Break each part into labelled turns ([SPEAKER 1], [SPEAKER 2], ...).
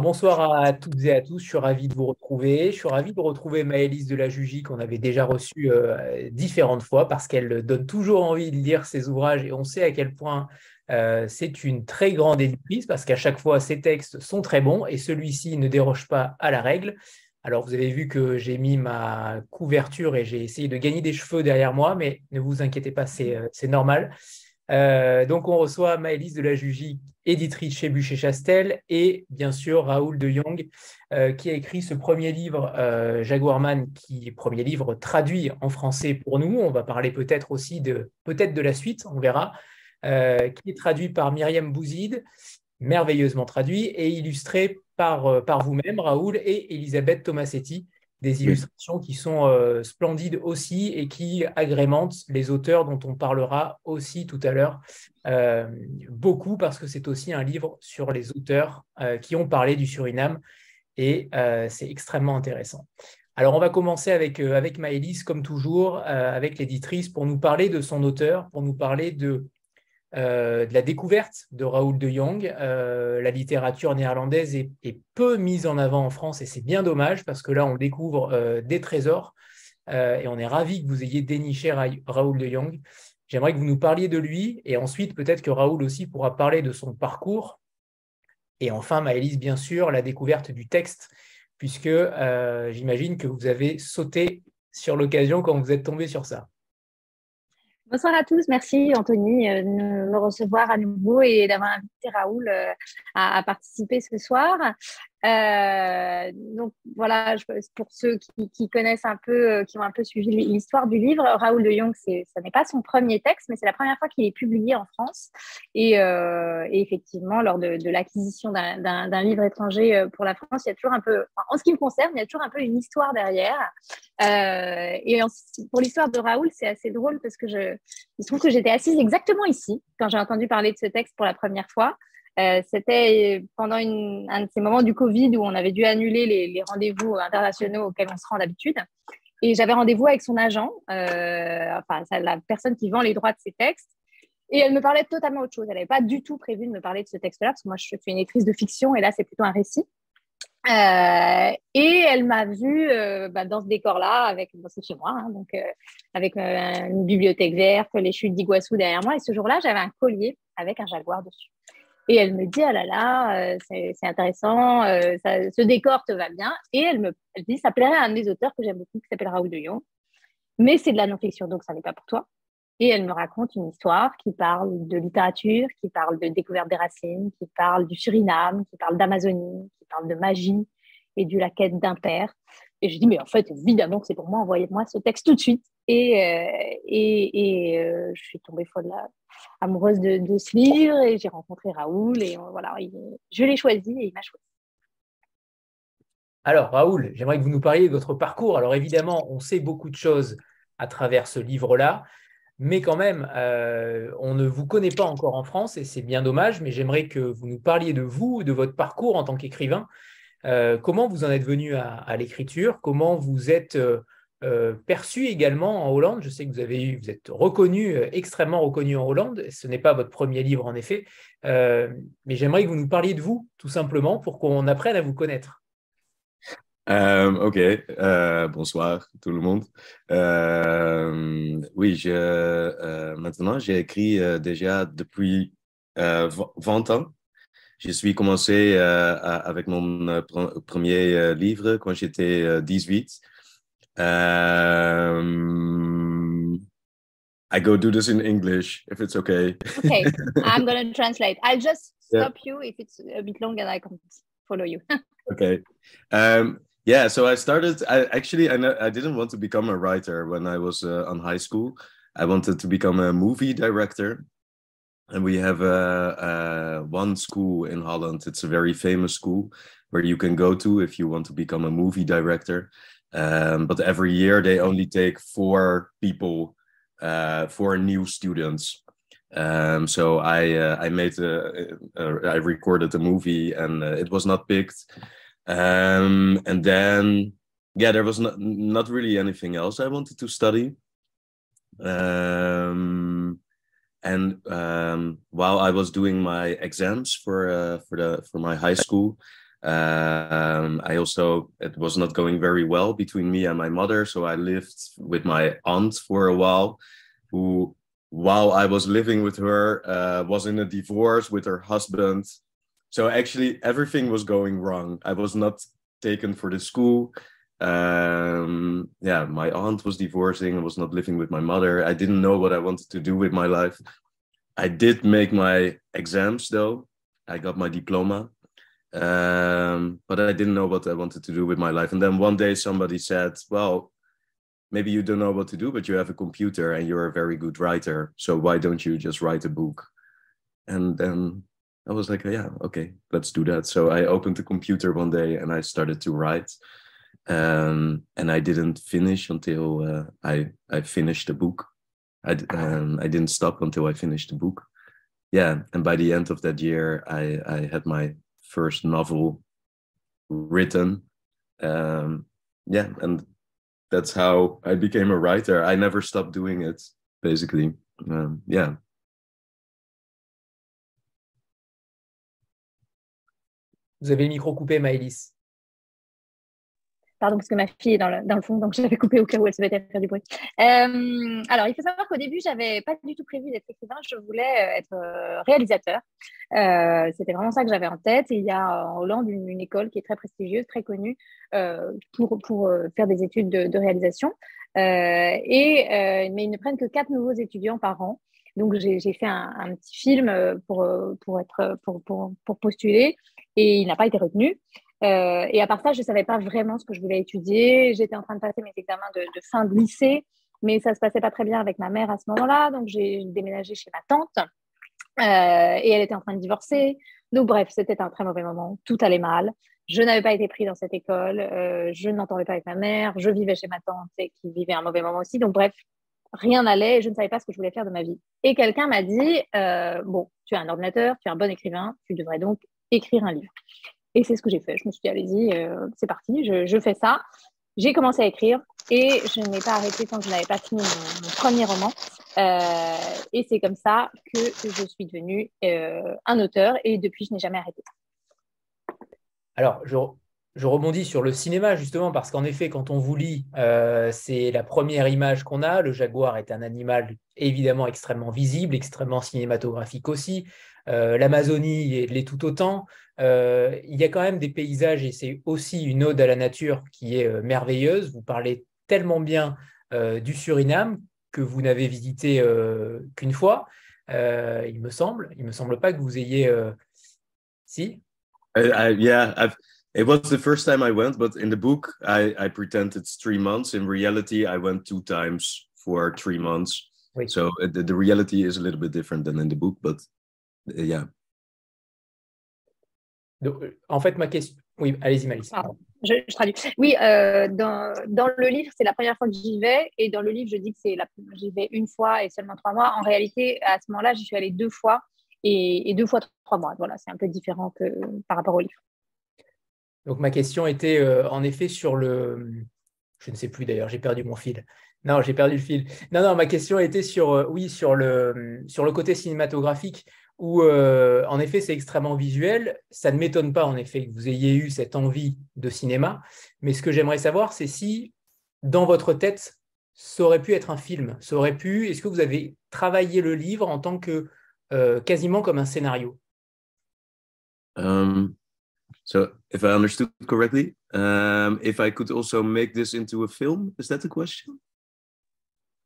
[SPEAKER 1] Bonsoir à toutes et à tous, je suis ravi de vous retrouver. Je suis ravi de retrouver Maëlys de la Jugie qu'on avait déjà reçue euh, différentes fois parce qu'elle donne toujours envie de lire ses ouvrages et on sait à quel point euh, c'est une très grande éditrice parce qu'à chaque fois ses textes sont très bons et celui-ci ne déroge pas à la règle. Alors vous avez vu que j'ai mis ma couverture et j'ai essayé de gagner des cheveux derrière moi, mais ne vous inquiétez pas, c'est euh, normal. Euh, donc, on reçoit Maëlys de la Jugie, éditrice chez Bûcher-Chastel, et bien sûr Raoul de Jong, euh, qui a écrit ce premier livre, euh, Jaguarman, qui premier livre traduit en français pour nous. On va parler peut-être aussi de, peut-être de la suite, on verra, qui est traduit par Myriam Bouzid, merveilleusement traduit, et illustré par, par vous-même, Raoul, et Elisabeth Tomasetti des illustrations qui sont euh, splendides aussi et qui agrémentent les auteurs dont on parlera aussi tout à l'heure euh, beaucoup parce que c'est aussi un livre sur les auteurs euh, qui ont parlé du Suriname et c'est extrêmement intéressant. Alors on va commencer avec, avec Maëlys comme toujours, avec l'éditrice pour nous parler de son auteur, pour nous parler de euh, de la découverte de Raoul de Jong. Euh, la littérature néerlandaise est, peu mise en avant en France et c'est bien dommage parce que là, on découvre euh, des trésors et on est ravi que vous ayez déniché Raoul de Jong. J'aimerais que vous nous parliez de lui et ensuite peut-être que Raoul aussi pourra parler de son parcours. Et enfin, Maëlys, bien sûr, la découverte du texte, puisque j'imagine que vous avez sauté sur l'occasion quand vous êtes tombé sur ça.
[SPEAKER 2] Bonsoir à tous. Merci Anthony euh, de me recevoir à nouveau et d'avoir invité Raoul euh, à, participer ce soir. Euh, donc voilà, pour ceux qui, connaissent un peu, qui ont un peu suivi l'histoire du livre, Raoul de Jong, ce n'est pas son premier texte, mais c'est la première fois qu'il est publié en France. Et, effectivement, lors de, l'acquisition d'un livre étranger pour la France, il y a toujours un peu, en ce qui me concerne, il y a toujours un peu une histoire derrière. et pour l'histoire de Raoul, c'est assez drôle parce que je, il se trouve que j'étais assise exactement ici quand j'ai entendu parler de ce texte pour la première fois. Euh, c'était pendant un de ces moments du Covid où on avait dû annuler les, rendez-vous internationaux auxquels on se rend d'habitude. Et j'avais rendez-vous avec son agent, euh, enfin la personne qui vend les droits de ces textes. Et elle me parlait de totalement autre chose. Elle n'avait pas du tout prévu de me parler de ce texte-là, parce que moi, je suis une écriture de fiction, et là, c'est plutôt un récit. Euh, et elle m'a vue euh, bah, dans ce décor-là, avec, c'est chez moi, hein, donc euh, avec une bibliothèque verte, les chutes d'Iguassou derrière moi. Et ce jour-là, j'avais un collier avec un jaguar dessus. Et elle me dit, ah là là, c'est, intéressant, ce décor te va bien. Et elle me dit, ça plairait à un des auteurs que j'aime beaucoup, qui s'appelle Raoul de Yon. Mais c'est de la non-fiction, donc ça n'est pas pour toi. Et elle me raconte une histoire qui parle de littérature, qui parle de découverte des racines, qui parle du Suriname, qui parle d'Amazonie, qui parle de magie et de la quête d'un père. Et je dis, mais en fait, évidemment que c'est pour moi, envoyez-moi ce texte tout de suite. Et, euh, et, euh, je suis tombée folle amoureuse de, ce livre et j'ai rencontré Raoul et euh, voilà, je l'ai choisi et il m'a choisi.
[SPEAKER 1] Alors, Raoul, j'aimerais que vous nous parliez de votre parcours. Alors, évidemment, on sait beaucoup de choses à travers ce livre-là mais quand même, euh, on ne vous connaît pas encore en France et c'est bien dommage, mais j'aimerais que vous nous parliez de vous, de votre parcours en tant qu'écrivain. Euh, comment vous en êtes venu à, l'écriture? Comment vous êtes euh, perçu également en Hollande Je sais que vous, avez vous êtes reconnu, extrêmement reconnu en Hollande. Ce n'est pas votre premier livre en effet, mais j'aimerais que vous nous parliez de vous, tout simplement, pour qu'on apprenne à vous connaître.
[SPEAKER 3] Euh, ok, euh, bonsoir tout le monde. Euh, oui, maintenant j'ai écrit déjà depuis 20 ans. Je suis commencé avec mon premier livre quand j'étais 18. I go do this in English if it's okay.
[SPEAKER 2] Okay, I'm to translate. I'll just stop you if it's a bit long and I can follow you.
[SPEAKER 3] okay. Um, yeah so i started i actually i, I didn't want to become a writer when i was uh, on high school i wanted to become a movie director and we have a, a, one school in holland it's a very famous school where you can go to if you want to become a movie director um, but every year they only take four people uh, four new students um, so i uh, i made a, a, a, I recorded a movie and uh, it was not picked um, and then, yeah, there was not, not really anything else I wanted to study. Um, and um, while I was doing my exams for uh, for the for my high school, Um, I also it was not going very well between me and my mother, so I lived with my aunt for a while, who while I was living with her uh, was in a divorce with her husband. So actually everything was going wrong. I was not taken for the school. Um, yeah, my aunt was divorcing. I was not living with my mother. I didn't know what I wanted to do with my life. I did make my exams though. I got my diploma um, but I didn't know what I wanted to do with my life. And then one day somebody said, "Well, maybe you don't know what to do, but you have a computer and you're a very good writer. So why don't you just write a book?" And then I was like, "Yeah, okay, let's do that." So I opened the computer one day and I started to write. Um, and I didn't finish until uh, I I finished the book. I um, I didn't stop until I finished the book. Yeah, and by the end of that year, I I had my first novel written. Um, yeah, and that's how I became a writer. I never stopped doing it, basically. Um, yeah.
[SPEAKER 1] Vous avez le micro coupé, Maëlys.
[SPEAKER 2] Pardon, parce que ma fille est dans le, fond, donc je l'avais coupé au cas où elle se mettait à faire du bruit. Euh, alors, il faut savoir qu'au début, j'avais pas du tout prévu d'être écrivain. Je voulais euh, être euh, réalisateur. C'était vraiment ça que j'avais en tête. Il y a en Hollande une, école qui est très prestigieuse, très connue pour, pour faire des études de, réalisation. et, mais ils ne prennent que quatre nouveaux étudiants par an. Donc, j'ai fait un, petit film pour, pour, être, pour, pour postuler et il n'a pas été retenu. Euh, et à part ça, je ne savais pas vraiment ce que je voulais étudier. J'étais en train de passer mes examens de, fin de lycée, mais ça se passait pas très bien avec ma mère à ce moment-là. Donc, j'ai déménagé chez ma tante euh, et elle était en train de divorcer. Donc, bref, c'était un très mauvais moment. Tout allait mal. Je n'avais pas été prise dans cette école. Euh, je n'entendais pas avec ma mère. Je vivais chez ma tante et qui vivait un mauvais moment aussi. Donc, bref, rien n'allait. Je ne savais pas ce que je voulais faire de ma vie. Et quelqu'un m'a dit Bon, tu as un ordinateur, tu es un bon écrivain, tu devrais donc écrire un livre. Et c'est ce que j'ai fait. Je me suis dit, allez-y, euh, c'est parti, je, fais ça. J'ai commencé à écrire et je n'ai pas arrêté tant que je n'avais pas fini mon, premier roman. Euh, et c'est comme ça que je suis devenue euh, un auteur et depuis, je n'ai jamais arrêté.
[SPEAKER 1] Alors, je, rebondis sur le cinéma justement parce qu'en effet, quand on vous lit, c'est la première image qu'on a. Le jaguar est un animal évidemment extrêmement visible, extrêmement cinématographique aussi. Euh, L'Amazonie l'est tout autant. Euh, il y a quand même des paysages et c'est aussi une ode à la nature qui est euh, merveilleuse. Vous parlez tellement bien euh, du Suriname que vous n'avez visité euh, qu'une fois, il me semble. Il me semble pas que vous ayez. Si.
[SPEAKER 3] I, I, yeah, I've, it was the first time I went, but in the book I, I pretend it's three months. In reality, I went two times for three months. Oui. So the, the reality is a little bit different than in the book, but yeah.
[SPEAKER 1] Donc, en fait, ma question. Oui, allez-y, Malice.
[SPEAKER 2] Je, je, traduis. Oui, euh, dans, dans, le livre, c'est la première fois que j'y vais. Et dans le livre, je dis que c'est j'y vais une fois et seulement trois mois. En réalité, à ce moment-là, j'y suis allée deux fois et, et, deux fois trois mois. Voilà, c'est un peu différent que par rapport au livre.
[SPEAKER 1] Donc, ma question était euh, en effet sur le. Je ne sais plus d'ailleurs, j'ai perdu mon fil. Non, j'ai perdu le fil. Non, non, ma question était sur, euh, oui, sur le, sur le côté cinématographique où euh, en effet c'est extrêmement visuel. Ça ne m'étonne pas en effet que vous ayez eu cette envie de cinéma, mais ce que j'aimerais savoir c'est si dans votre tête ça aurait pu être un film, ça aurait pu. Est-ce que vous avez travaillé le livre en tant que euh, quasiment comme un scénario?
[SPEAKER 3] Um, So if I understood correctly, um, if I could also make this into a film, is that the question?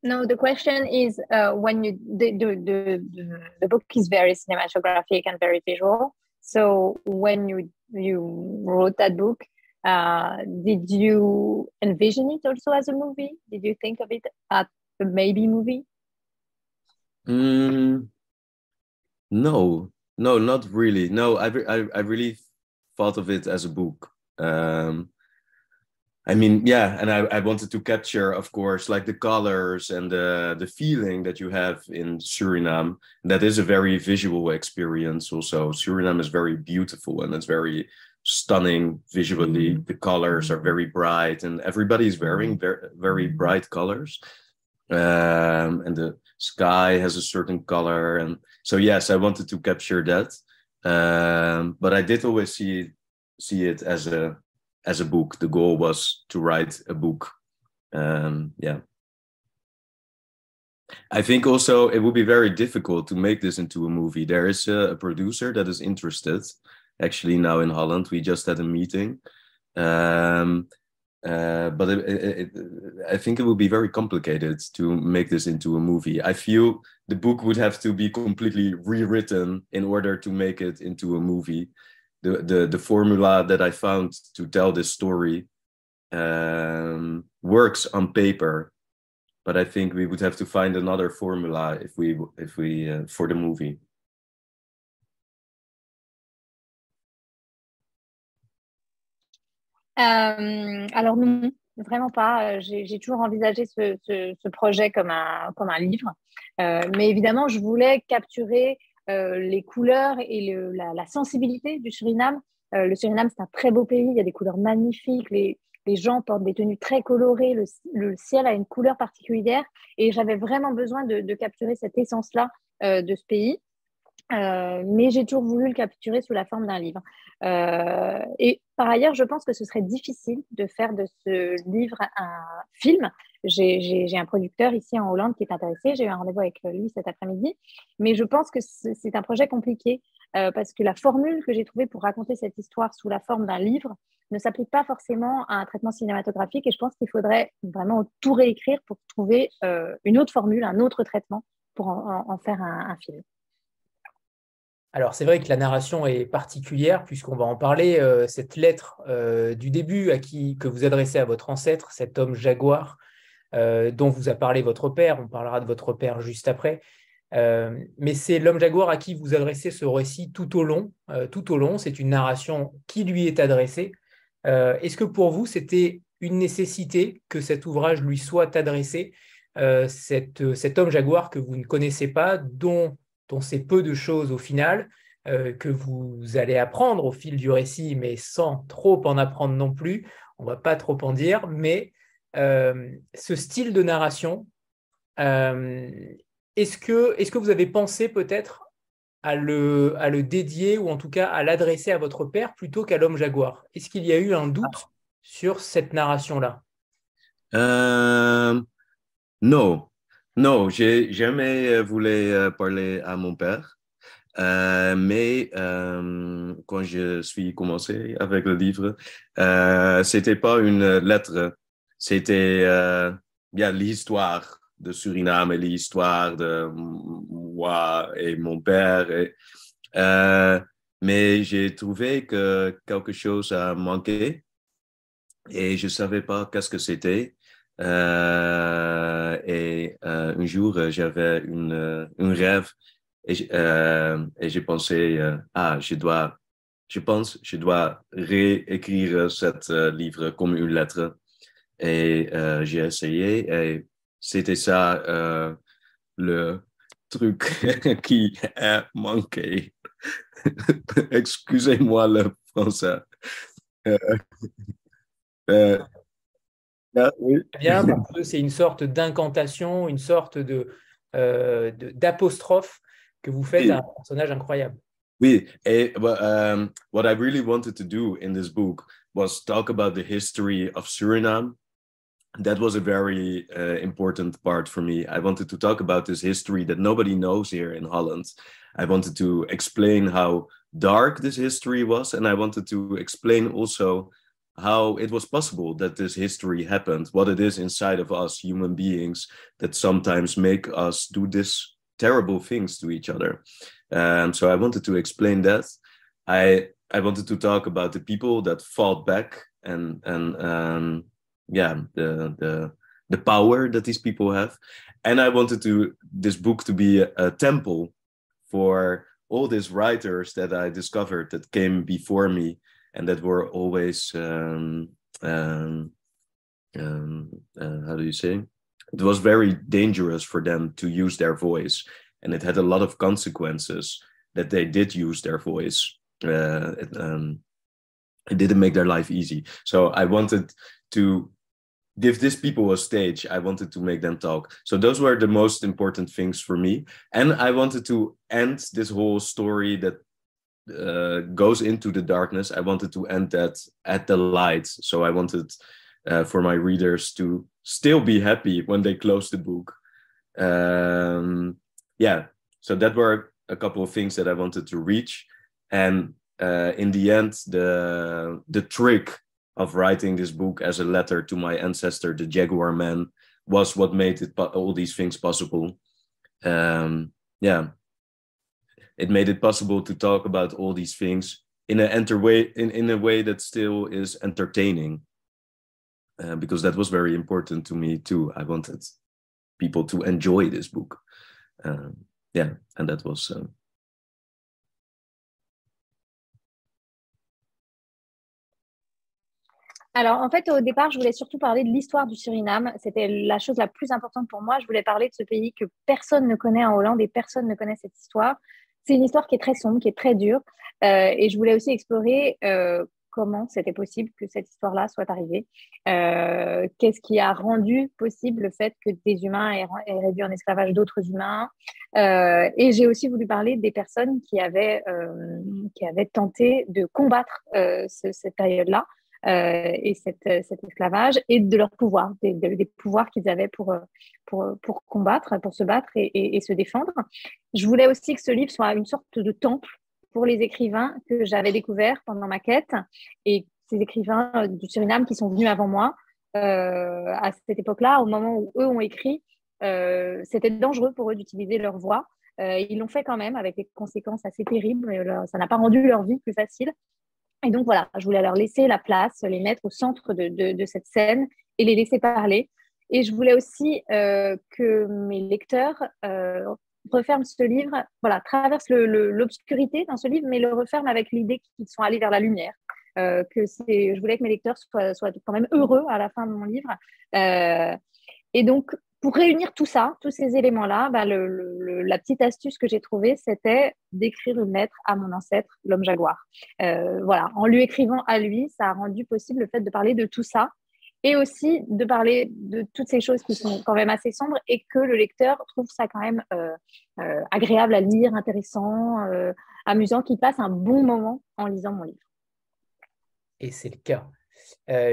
[SPEAKER 2] No, the question is uh, when you the, the, the the book is very cinematographic and very visual. So when you you wrote that book, uh, did you envision it also as a movie? Did you think of it as a maybe movie?
[SPEAKER 3] Mm, no, no, not really. No, I, I I really thought of it as a book. Um, I mean, yeah, and I, I wanted to capture, of course, like the colors and the the feeling that you have in Suriname. That is a very visual experience. Also, Suriname is very beautiful and it's very stunning visually. Mm. The colors are very bright, and everybody is wearing very very bright colors. Um, and the sky has a certain color, and so yes, I wanted to capture that. Um, but I did always see see it as a as a book. The goal was to write a book. Um, yeah. I think also it would be very difficult to make this into a movie. There is a, a producer that is interested, actually now in Holland. We just had a meeting, um, uh, but it, it, it, I think it would be very complicated to make this into a movie. I feel the book would have to be completely rewritten in order to make it into a movie. The the the formula that I found to tell this story um, works on paper, but I think we would have to find another formula if we if we uh, for the movie.
[SPEAKER 2] Euh, alors non, vraiment pas. J'ai toujours envisagé ce, ce, ce, projet comme un, comme un livre. Euh, mais évidemment, je voulais capturer euh, les couleurs et le, la, sensibilité du Suriname. Euh, le Suriname, c'est un très beau pays, il y a des couleurs magnifiques, les, les gens portent des tenues très colorées, le, le ciel a une couleur particulière et j'avais vraiment besoin de, de capturer cette essence-là euh, de ce pays. Euh, mais j'ai toujours voulu le capturer sous la forme d'un livre. Euh, et par ailleurs, je pense que ce serait difficile de faire de ce livre un film. J'ai un producteur ici en Hollande qui est intéressé. J'ai eu un rendez-vous avec lui cet après-midi. Mais je pense que c'est un projet compliqué euh, parce que la formule que j'ai trouvée pour raconter cette histoire sous la forme d'un livre ne s'applique pas forcément à un traitement cinématographique. Et je pense qu'il faudrait vraiment tout réécrire pour trouver une autre formule, un autre traitement pour en, faire un film.
[SPEAKER 1] Alors c'est vrai que la narration est particulière puisqu'on va en parler. Euh, cette lettre euh, du début à qui que vous adressez à votre ancêtre, cet homme jaguar euh, dont vous a parlé votre père, on parlera de votre père juste après. Mais c'est l'homme jaguar à qui vous adressez ce récit tout au long. Tout au long, c'est une narration qui lui est adressée. Est-ce que pour vous c'était une nécessité que cet ouvrage lui soit adressé cet homme jaguar que vous ne connaissez pas, dont on sait peu de choses au final, euh, que vous allez apprendre au fil du récit, mais sans trop en apprendre non plus. On va pas trop en dire, mais euh, ce style de narration, euh, est-ce que, est que vous avez pensé peut-être à le, à le dédier ou en tout cas à l'adresser à votre père plutôt qu'à l'homme jaguar? Est-ce qu'il y a eu un doute sur cette narration-là?
[SPEAKER 3] Non, non, j'ai jamais euh, voulu euh, parler à mon père. Euh, mais quand je suis commencé avec le livre, euh, c'était pas une lettre, c'était bien l'histoire de Suriname et l'histoire de moi et mon père. Mais j'ai trouvé que quelque chose a manqué et je savais pas qu'est-ce que c'était. Euh, et euh, un jour, j'avais une, un rêve et, euh, j'ai pensé, euh, ah, je dois, je pense, je dois réécrire euh, livre comme une lettre. Et j'ai essayé et c'était ça le truc qui a manqué. Excusez-moi le français.
[SPEAKER 1] Euh, ah, oui. Bien, parce que c'est une sorte d'incantation, une sorte de d'apostrophe que vous faites à un personnage incroyable.
[SPEAKER 3] Oui, et um, what I really wanted to do in this book was talk about the history of Suriname. That was a very uh, important part for me. I wanted to talk about this history that nobody knows here in Holland. I wanted to explain how dark this history was, and I wanted to explain also how it was possible that this history happened, what it is inside of us human beings that sometimes make us do this terrible things to each other. So I wanted to explain that. I I wanted to talk about the people that fought back and and um, yeah the the the power that these people have, and I wanted to this book to be a, a temple for all these writers that I discovered that came before me and that were always um, um, um, uh, how do you say? It was very dangerous for them to use their voice and it had a lot of consequences that they did use their voice uh, it, um, it didn't make their life easy. So i wanted to give these people a stage i wanted to make them talk. So those were the most important things for me. And i wanted to end this whole story that uh, goes into the darkness, I wanted to end that at the light. So I wanted uh, for my readers to still be happy when they close the book. Um, yeah, so that were a couple of things that I wanted to reach, and uh, in the end, the the trick of writing this book as a letter to my ancestor, the Jaguar Man, was what made it all these things possible. Um, yeah, it made it possible to talk about all these things in a enter way in, in a way that still is entertaining uh, because that was very important to me too i wanted people to enjoy this book um, yeah and that was uh,
[SPEAKER 2] Alors, en fait, au départ, je voulais surtout parler de l'histoire du Suriname. C'était la chose la plus importante pour moi. Je voulais parler de ce pays que personne ne connaît en Hollande et personne ne connaît cette histoire. C'est une histoire qui est très sombre, qui est très dure. Euh, et je voulais aussi explorer euh, comment c'était possible que cette histoire-là soit arrivée. Euh, qu'est-ce qui a rendu possible le fait que des humains aient, réduit en esclavage d'autres humains? et j'ai aussi voulu parler des personnes qui avaient, qui avaient tenté de combattre cette période-là. Et cet esclavage et de leur pouvoir, des, pouvoirs qu'ils avaient pour, pour, combattre, pour se battre et, et, se défendre. Je voulais aussi que ce livre soit une sorte de temple pour les écrivains que j'avais découverts pendant ma quête et ces écrivains euh, du Suriname qui sont venus avant moi euh, à cette époque-là, au moment où eux ont écrit, euh, c'était dangereux pour eux d'utiliser leur voix. Euh, ils l'ont fait quand même avec des conséquences assez terribles. ça n'a pas rendu leur vie plus facile. Et donc voilà, je voulais leur laisser la place, les mettre au centre de, cette scène et les laisser parler. Et je voulais aussi euh, que mes lecteurs euh, referment ce livre, voilà, traversent l'obscurité dans ce livre, mais le referment avec l'idée qu'ils sont allés vers la lumière. Euh, que je voulais que mes lecteurs soient, soient, quand même heureux à la fin de mon livre. Et donc, pour réunir tout ça, tous ces éléments-là, bah, le, la petite astuce que j'ai trouvée, c'était d'écrire une lettre à mon ancêtre, l'homme jaguar. Euh, voilà, en lui écrivant à lui, ça a rendu possible le fait de parler de tout ça et aussi de parler de toutes ces choses qui sont quand même assez sombres et que le lecteur trouve ça quand même euh, euh, agréable à lire, intéressant, amusant, qu'il passe un bon moment en lisant mon livre.
[SPEAKER 1] Et c'est le cas.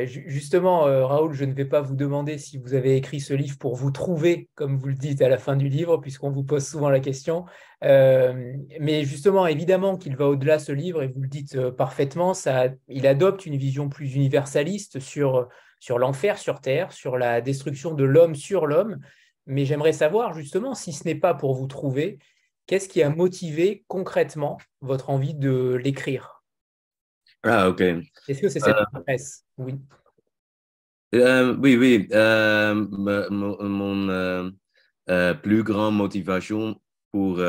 [SPEAKER 1] Justement, Raoul, je ne vais pas vous demander si vous avez écrit ce livre pour vous trouver, comme vous le dites à la fin du livre, puisqu'on vous pose souvent la question. mais justement, évidemment qu'il va au-delà ce livre, et vous le dites parfaitement, il adopte une vision plus universaliste sur l'enfer sur Terre, sur la destruction de l'homme sur l'homme. Mais j'aimerais savoir justement, si ce n'est pas pour vous trouver, qu'est-ce qui a motivé concrètement votre envie de l'écrire?
[SPEAKER 3] Ah, ok.
[SPEAKER 1] Est-ce que c'est cette presse?
[SPEAKER 3] Oui. Euh, oui, oui. Euh, mon euh, plus grande motivation pour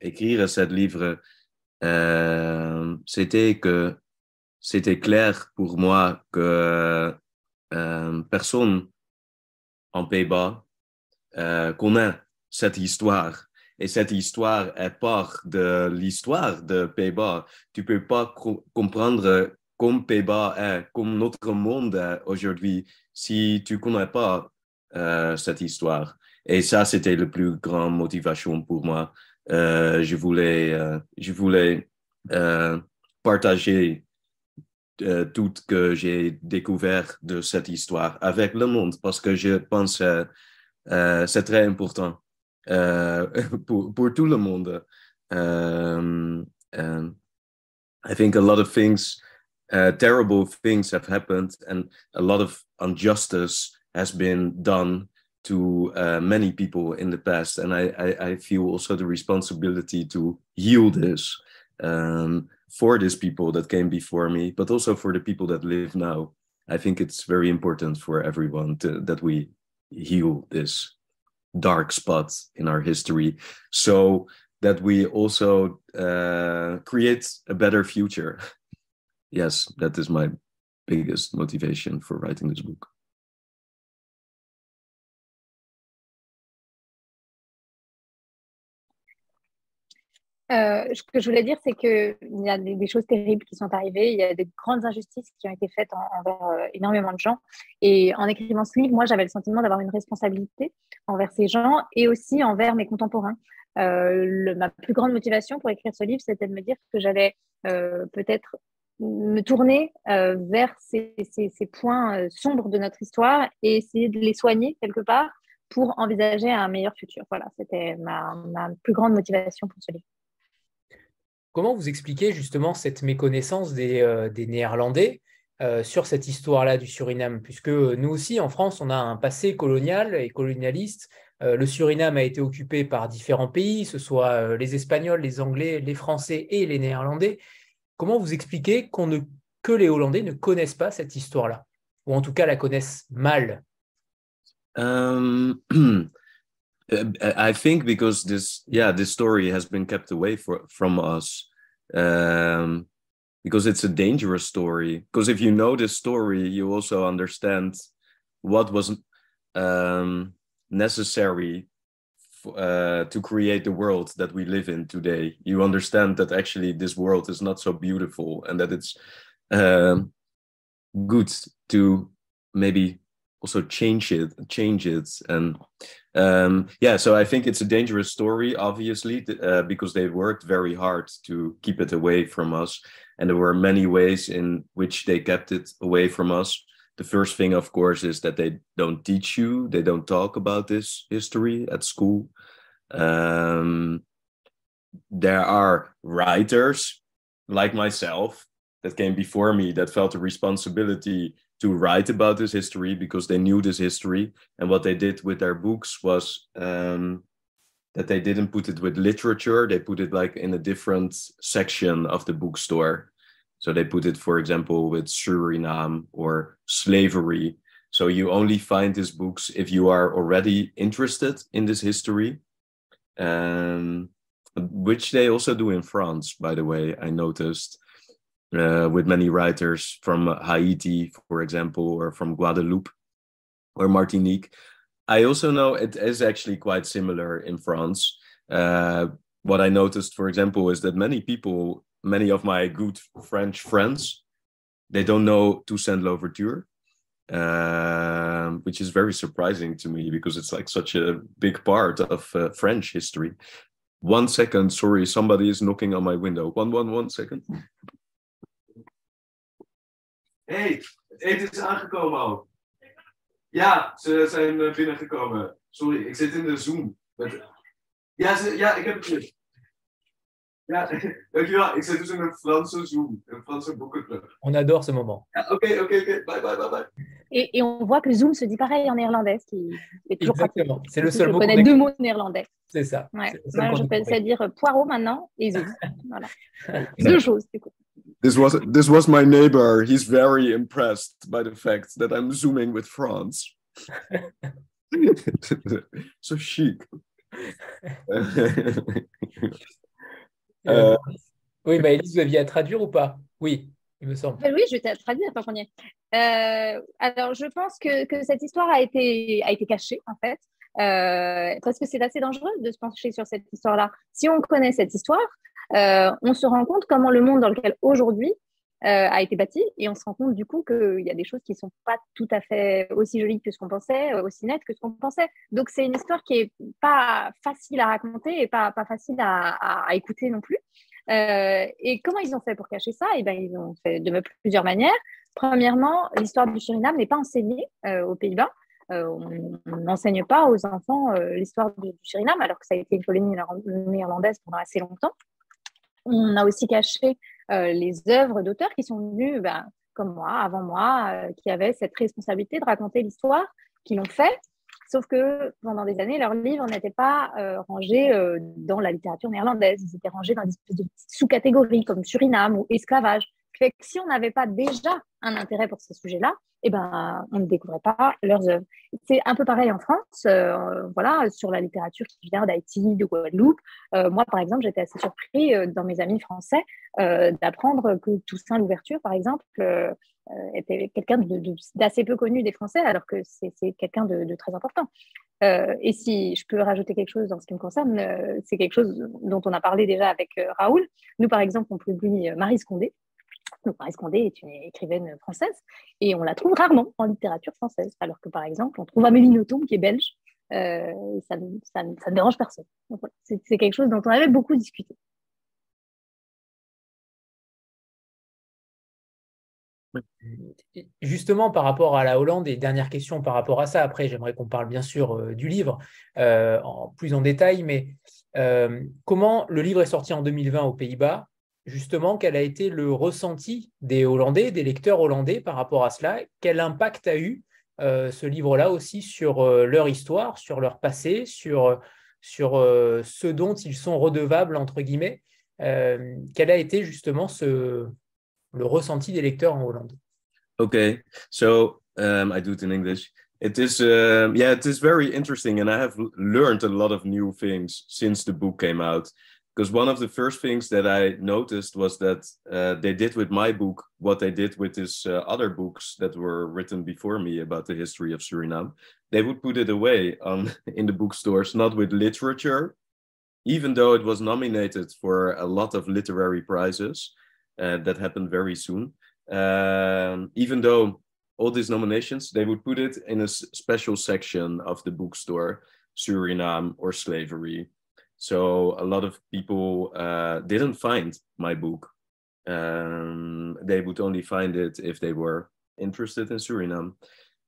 [SPEAKER 3] écrire ce livre, c'était que c'était clair pour moi que euh, personne en Pays-Bas euh, connaît cette histoire. Et cette histoire est part de l'histoire de Pays-Bas. Tu peux pas comprendre comme Pays-Bas est, comme notre monde est aujourd'hui, si tu connais pas euh, cette histoire. Et ça, c'était la plus grande motivation pour moi. je voulais, je voulais partager euh, tout que j'ai découvert de cette histoire avec le monde parce que je pense que euh, c'est très important euh, pour, pour, monde. Um, I think a lot of things, uh, terrible things have happened and a lot of injustice has been done to uh, many people in the past. And I, I, I, feel also the responsibility to heal this. Um, for these people that came before me, but also for the people that live now. I think it's very important for everyone to, that we heal this dark spot in our history so that we also uh, create a better future. yes, that is my biggest motivation for writing this book.
[SPEAKER 2] Euh, ce que je voulais dire, c'est qu'il y a des, choses terribles qui sont arrivées, il y a des grandes injustices qui ont été faites envers euh, énormément de gens. Et en écrivant ce livre, moi, j'avais le sentiment d'avoir une responsabilité envers ces gens et aussi envers mes contemporains. ma plus grande motivation pour écrire ce livre, c'était de me dire que j'allais peut-être me tourner vers ces, points sombres de notre histoire et essayer de les soigner quelque part pour envisager un meilleur futur. Voilà, c'était ma, plus grande motivation pour ce livre.
[SPEAKER 1] Comment vous expliquez justement cette méconnaissance des, euh, Néerlandais euh, sur cette histoire-là du Suriname? Puisque nous aussi, en France, on a un passé colonial et colonialiste. Euh, le Suriname a été occupé par différents pays, ce soit les Espagnols, les Anglais, les Français et les Néerlandais. Comment vous expliquez qu'on ne, que les Hollandais ne connaissent pas cette histoire-là? Ou en tout cas la connaissent mal?
[SPEAKER 3] I think because this, yeah, this story has been kept away for, from us um, because it's a dangerous story. Because if you know this story, you also understand what was um, necessary uh, to create the world that we live in today. You understand that actually this world is not so beautiful and that it's um, good to maybe also change it change it and um, yeah so i think it's a dangerous story obviously uh, because they worked very hard to keep it away from us. And there were many ways in which they kept it away from us. The first thing of course is that they don't teach you they don't talk about this history at school. Um, there are writers like myself that came before me that felt a responsibility to write about this history because they knew this history. And what they did with their books was um, that they didn't put it with literature. They put it like in a different section of the bookstore. So they put it for example with suriname or slavery. So you only find these books if you are already interested in this history um, which they also do in france by the way i noticed uh, with many writers from Haiti, for example, or from Guadeloupe or Martinique. I also know it is actually quite similar in France. Uh, what I noticed, for example, is that many people, many of my good French friends, they don't know Toussaint Louverture, uh, which is very surprising to me because it's like such a big part of uh, French history. One second, sorry, somebody is knocking on my window. One, one, one second hey, het eten is aangekomen al. Ja, ze zijn eh, binnengekomen. Sorry, ik zit in de Zoom. Ja, ze, ja, ik heb het. Ja, dankjewel. Ik zit dus in een Franse Zoom, een Franse boekenclub.
[SPEAKER 1] On adore ce moment.
[SPEAKER 3] Ja, oké, oké, oké. Bye, bye, bye, bye.
[SPEAKER 2] Et, et, on voit que Zoom se dit pareil en néerlandais, ce qui est toujours
[SPEAKER 1] Exactement. C'est le seul
[SPEAKER 2] je mot. Je connais deux mots néerlandais.
[SPEAKER 1] C'est ça.
[SPEAKER 2] Ouais. Moi, je peux dire poireau maintenant et Zoom. voilà. Deux choses, du coup.
[SPEAKER 3] this was this was my neighbor. He's very impressed by the fact that I'm zooming with France. so chic.
[SPEAKER 1] Euh, oui, bah Elise, vous aviez à traduire ou pas? Oui, il me semble.
[SPEAKER 2] Oui, je vais traduire tant qu'on y est. Euh, alors, je pense que, que, cette histoire a été, a été cachée, en fait, euh, parce que c'est assez dangereux de se pencher sur cette histoire-là. Si on connaît cette histoire, euh, on se rend compte comment le monde dans lequel aujourd'hui euh, a été bâti et on se rend compte du coup qu'il y a des choses qui ne sont pas tout à fait aussi jolies que ce qu'on pensait, euh, aussi nettes que ce qu'on pensait. Donc c'est une histoire qui est pas facile à raconter et pas, pas facile à, écouter non plus. et comment ils ont fait pour cacher ça? Eh ben, ils ont fait de plusieurs manières. Premièrement, l'histoire du Suriname n'est pas enseignée aux Pays-Bas. on n'enseigne pas aux enfants l'histoire du, Suriname, alors que ça a été une colonie néerlandaise pendant assez longtemps. On a aussi caché euh, les œuvres d'auteurs qui sont venus, ben, comme moi, avant moi, euh, qui avaient cette responsabilité de raconter l'histoire, qui l'ont fait. Sauf que pendant des années, leurs livres n'étaient pas euh, rangés dans la littérature néerlandaise. Ils étaient rangés dans des sous-catégories comme Suriname ou esclavage. Fait que si on n'avait pas déjà un intérêt pour ces sujets-là, eh ben, on ne découvrait pas leurs œuvres. C'est un peu pareil en France, euh, voilà, sur la littérature qui vient d'Haïti, de Guadeloupe. Euh, moi, par exemple, j'étais assez surpris euh, dans mes amis français d'apprendre que Toussaint Louverture, par exemple, était quelqu'un d'assez peu connu des Français, alors que c'est quelqu'un de, très important. et si je peux rajouter quelque chose dans ce qui me concerne, c'est quelque chose dont on a parlé déjà avec Raoul. Nous, par exemple, on publie Marie Scondé, donc, Marie est une écrivaine française et on la trouve rarement en littérature française. Alors que, par exemple, on trouve Amélie Nothomb, qui est belge, ça, ne dérange personne. c'est quelque chose dont on avait beaucoup discuté.
[SPEAKER 1] Justement, par rapport à la Hollande, et dernière question par rapport à ça, après j'aimerais qu'on parle bien sûr du livre en, plus en détail, mais comment le livre est sorti en 2020 aux Pays-Bas justement, quel a été le ressenti des Hollandais, des lecteurs hollandais par rapport à cela? Quel impact a eu euh, ce livre-là aussi sur euh, leur histoire, sur leur passé, sur, sur euh, ce dont ils sont redevables, entre guillemets? Quel a été justement ce, le ressenti des lecteurs en Hollande?
[SPEAKER 3] Okay, so um, I do it in English. It is, uh, yeah, it is very interesting, and I have learned a lot of new things since the book came out. Because one of the first things that I noticed was that uh, they did with my book what they did with his uh, other books that were written before me about the history of Suriname. They would put it away on in the bookstores, not with literature, even though it was nominated for a lot of literary prizes. Uh, that happened very soon. Um, even though all these nominations, they would put it in a special section of the bookstore, Suriname or slavery so a lot of people uh, didn't find my book. Um, they would only find it if they were interested in Suriname.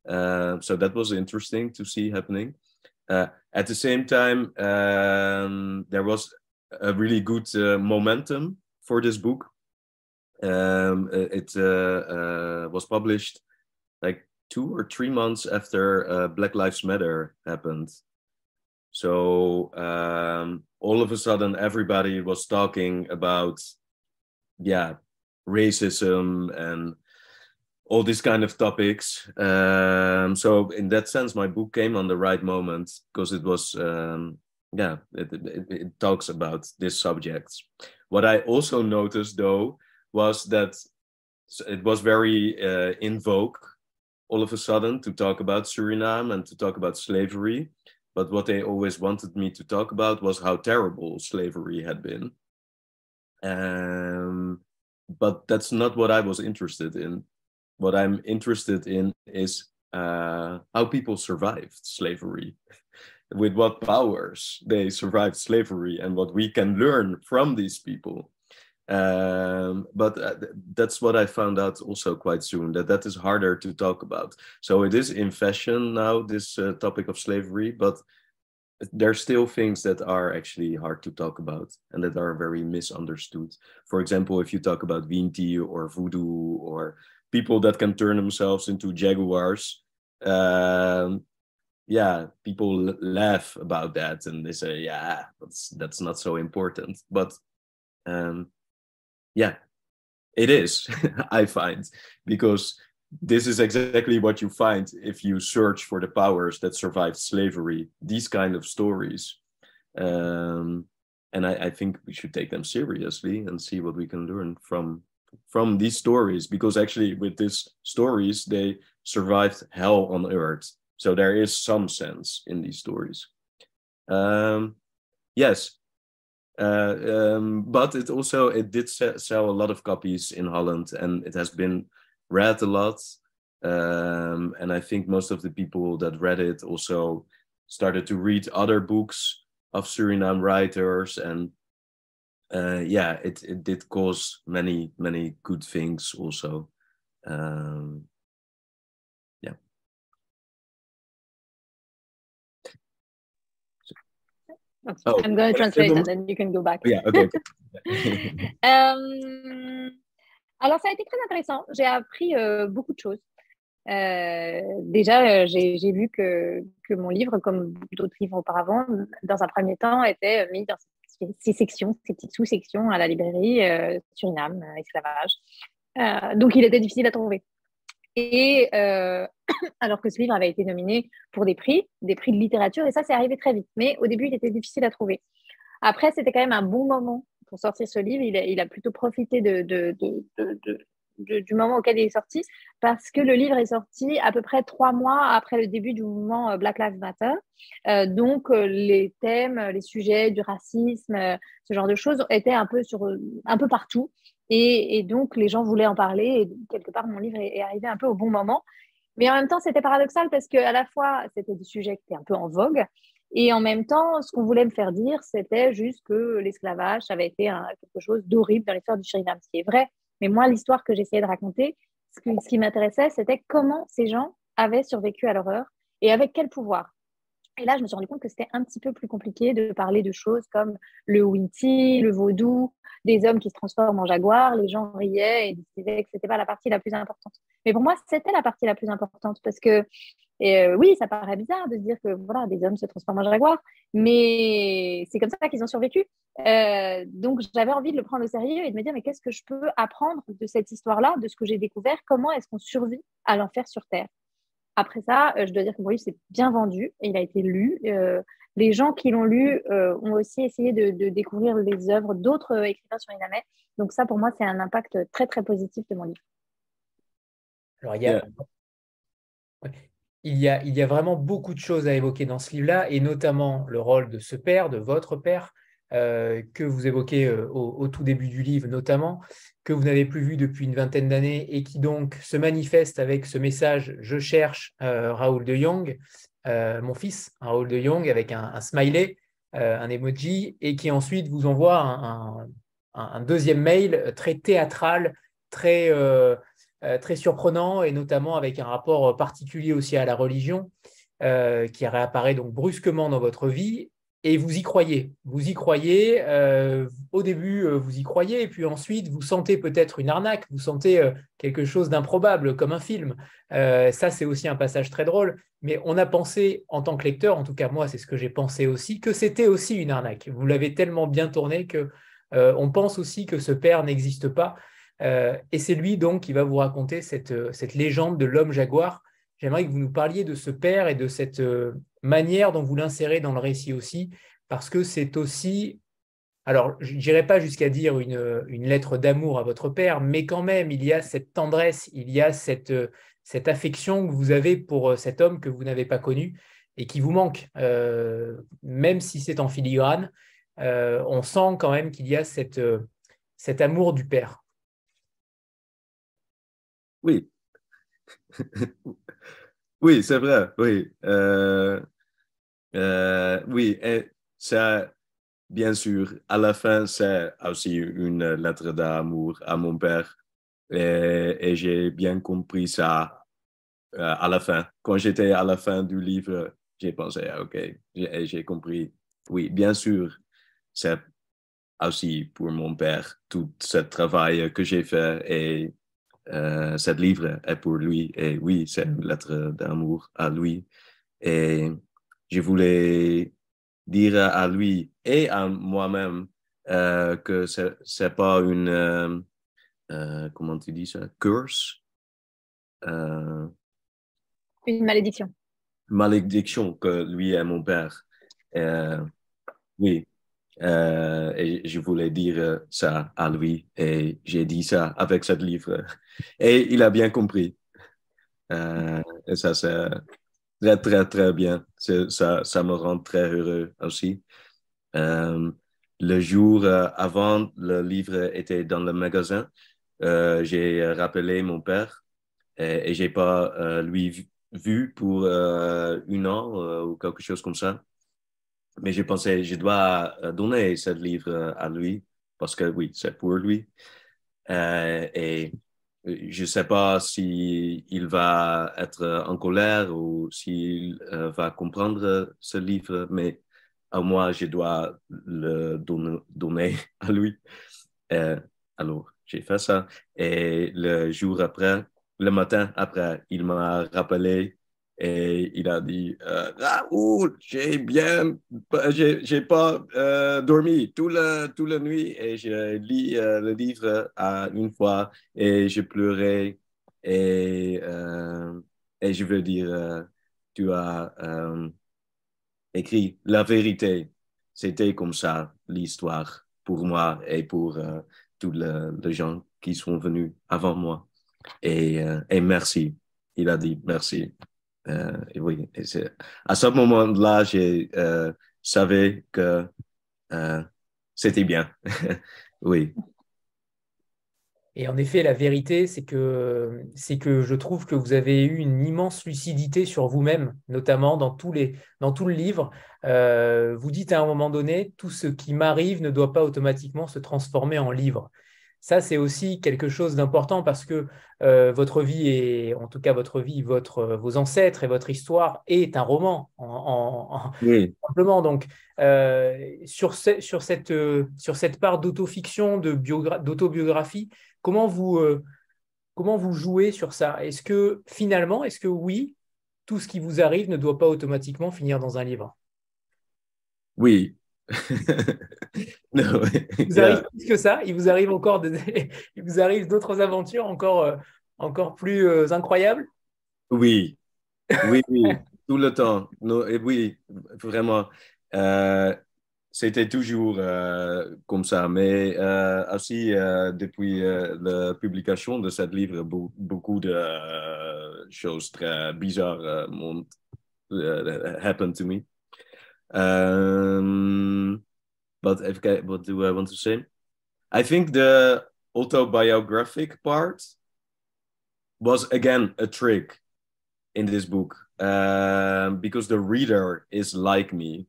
[SPEAKER 3] Uh, so that was interesting to see happening. Uh, at the same time, um, there was a really good uh, momentum for this book. Um, it uh, uh, was published like two or three months after Black Lives Matter happened. So um, all of a sudden, everybody was talking about, yeah, racism and all these kind of topics. Um, so in that sense, my book came on the right moment because it was, um, yeah, it, it, it talks about these subjects. What I also noticed though was that it was very uh, in vogue all of a sudden to talk about Suriname and to talk about slavery. But what they always wanted me to talk about was how terrible slavery had been. Um, but that's not what I was interested in. What I'm interested in is uh, how people survived slavery, with what powers they survived slavery, and what we can learn from these people. Um, but uh, that's what I found out also quite soon that that is harder to talk about. So it is in fashion now, this uh, topic of slavery, but there are still things that are actually hard to talk about and that are very misunderstood. For example, if you talk about Vinti or voodoo or people that can turn themselves into jaguars, um, yeah, people laugh about that and they say, yeah, that's that's not so important. But um, yeah, it is, I find, because this is exactly what you find if you search for the powers that survived slavery, these kind of stories. Um, and I, I, think we should take them seriously and see what we can learn from from these stories because actually with these stories they survived hell on earth so there is some sense in these stories um, yes uh, um, but it also it did sell a lot of copies in Holland, and it has been read a lot. Um, and I think most of the people that read it also started to read other books of Suriname writers, and uh, yeah, it it did cause many many good things also. Um,
[SPEAKER 2] Oh, I'm going to translate and then you can go back.
[SPEAKER 3] Yeah, okay.
[SPEAKER 2] um, alors, ça a été très intéressant. J'ai appris euh, beaucoup de choses. Euh, déjà, euh, j'ai vu que, que, mon livre, comme d'autres livres auparavant, dans un premier temps, était mis dans ces sections, ces petites sous-sections à la librairie Suriname, esclavage. donc, il était difficile à trouver. Et alors que ce livre avait été nominé pour des prix, des prix de littérature, et ça, c'est arrivé très vite. Mais au début, il était difficile à trouver. Après, c'était quand même un bon moment pour sortir ce livre. Il a, plutôt profité du moment auquel il est sorti parce que le livre est sorti à peu près trois mois après le début du mouvement euh, Black Lives Matter. Euh, donc, euh, les thèmes, les sujets du racisme, ce genre de choses étaient un peu partout. Et, donc, les gens voulaient en parler. Et quelque part, mon livre est, arrivé un peu au bon moment. Mais en même temps, c'était paradoxal parce qu'à la fois, c'était des sujets qui étaient un peu en vogue, et en même temps, ce qu'on voulait me faire dire, c'était juste que l'esclavage avait été quelque chose d'horrible dans l'histoire du Suriname, ce qui est vrai. Mais moi, l'histoire que j'essayais de raconter, ce, ce qui m'intéressait, c'était comment ces gens avaient survécu à l'horreur et avec quel pouvoir. Et là, je me suis rendu compte que c'était un petit peu plus compliqué de parler de choses comme le Winti, le vaudou, des hommes qui se transforment en jaguars. Les gens riaient et disaient que ce n'était pas la partie la plus importante. Mais pour moi, c'était la partie la plus importante parce que, euh, oui, ça paraît bizarre de dire que voilà, des hommes se transforment en jaguars, mais c'est comme ça qu'ils ont survécu. Euh, donc, j'avais envie de le prendre au sérieux et de me dire, mais qu'est-ce que je peux apprendre de cette histoire-là, de ce que j'ai découvert? Comment est-ce qu'on survit à l'enfer sur Terre? Après ça, euh, je dois dire que mon livre s'est bien vendu et il a été lu. Les gens qui l'ont lu ont aussi essayé de, découvrir les œuvres d'autres écrivains sur Inamet. Donc ça, pour moi, c'est un impact très, très positif de mon livre.
[SPEAKER 1] Alors, il y a, il y a, il y a vraiment beaucoup de choses à évoquer dans ce livre-là, et notamment le rôle de ce père, de votre père, euh, que vous évoquez euh, au, tout début du livre notamment, que vous n'avez plus vu depuis une vingtaine d'années et qui donc se manifeste avec ce message Je cherche euh, Raoul de Jong, mon fils, Raoul de Jong, avec un, smiley, un emoji, et qui ensuite vous envoie un, deuxième mail très théâtral, très, très surprenant, et notamment avec un rapport particulier aussi à la religion. qui réapparaît donc brusquement dans votre vie et vous y croyez. Vous y croyez. Euh, au début, euh, vous y croyez, et puis ensuite, vous sentez peut-être une arnaque, vous sentez euh, quelque chose d'improbable, comme un film. ça, c'est aussi un passage très drôle. Mais on a pensé, en tant que lecteur, en tout cas moi, c'est ce que j'ai pensé aussi, que c'était aussi une arnaque. Vous l'avez tellement bien tourné que on pense aussi que ce père n'existe pas. Et c'est lui donc qui va vous raconter cette, cette légende de l'homme jaguar. J'aimerais que vous nous parliez de ce père et de cette manière dont vous l'insérez dans le récit aussi, parce que c'est aussi, alors je n'irai pas jusqu'à dire une, une lettre d'amour à votre père, mais quand même, il y a cette tendresse, il y a cette, cette affection que vous avez pour cet homme que vous n'avez pas connu et qui vous manque, euh, même si c'est en filigrane, euh, on sent quand même qu'il y a cette, cet amour du père.
[SPEAKER 3] Oui. Oui, c'est vrai, oui. Euh, euh, oui, et ça, bien sûr, à la fin, c'est aussi une lettre d'amour à mon père. Et, j'ai bien compris ça euh, à la fin. Quand j'étais à la fin du livre, j'ai pensé, ah, OK, j'ai compris. Oui, bien sûr, c'est aussi pour mon père tout ce travail que j'ai fait et euh, cette livre est pour lui. Et oui, c'est une lettre d'amour à lui. Et je voulais dire à lui et à moi-même euh, que ce n'est pas une, euh, euh, comment tu dis ça, curse?
[SPEAKER 2] une malédiction.
[SPEAKER 3] Malédiction que lui est mon père. oui, euh, et je voulais dire ça à lui et j'ai dit ça avec ce livre. Et il a bien compris. Euh, et ça, c'est très, très, très bien. Ça, ça me rend très heureux aussi. Euh, le jour avant le livre était dans le magasin, j'ai rappelé mon père et, et j'ai pas lui vu pour un an ou quelque chose comme ça mais j'ai pensé, je dois euh, donner ce livre euh, à lui parce que oui, c'est pour lui. Euh, et je ne sais pas s'il il va être en colère ou s'il va comprendre ce livre, mais à moi, je dois le donner, à lui. alors, j'ai fait ça. Et le jour après, le matin après, il m'a rappelé et il a dit euh, Raoul, j'ai bien, j'ai pas euh, dormi toute la, toute la nuit et j'ai lu euh, le livre à une fois et j'ai pleuré et, et je veux dire, tu as écrit la vérité. C'était comme ça l'histoire pour moi et pour tous les gens qui sont venus avant moi. Et, et merci. Il a dit merci. Euh, et oui, à ce moment-là, je euh, savais que euh, c'était bien. oui.
[SPEAKER 1] Et en effet, la vérité, c'est que, c'est que je trouve que vous avez eu une immense lucidité sur vous-même, notamment dans, tous les, dans tout le livre. Vous dites à un moment donné, tout ce qui m'arrive ne doit pas automatiquement se transformer en livre. Ça, c'est aussi quelque chose d'important parce que euh, votre vie, et en tout cas votre vie, votre, vos ancêtres et votre histoire est un roman, en, simplement. Donc, euh, sur, sur, cette, sur cette part d'autofiction, d'autobiographie, Comment vous, euh, comment vous jouez sur ça? Est-ce que finalement, est-ce que oui, tout ce qui vous arrive ne doit pas automatiquement finir dans un livre?
[SPEAKER 3] Oui.
[SPEAKER 1] non, il vous arrive plus que ça Il vous arrive encore il vous arrive d'autres aventures encore, euh, encore plus euh, incroyables?
[SPEAKER 3] Oui, oui, oui, tout le temps. Non, et oui, vraiment c'était toujours euh, comme ça. Mais euh, aussi, euh, depuis la publication de ce livre, beaucoup de choses très bizarres happened to me. Um, but what do I want to say? I think the autobiographic part was again a trick in this book um, because the reader is like me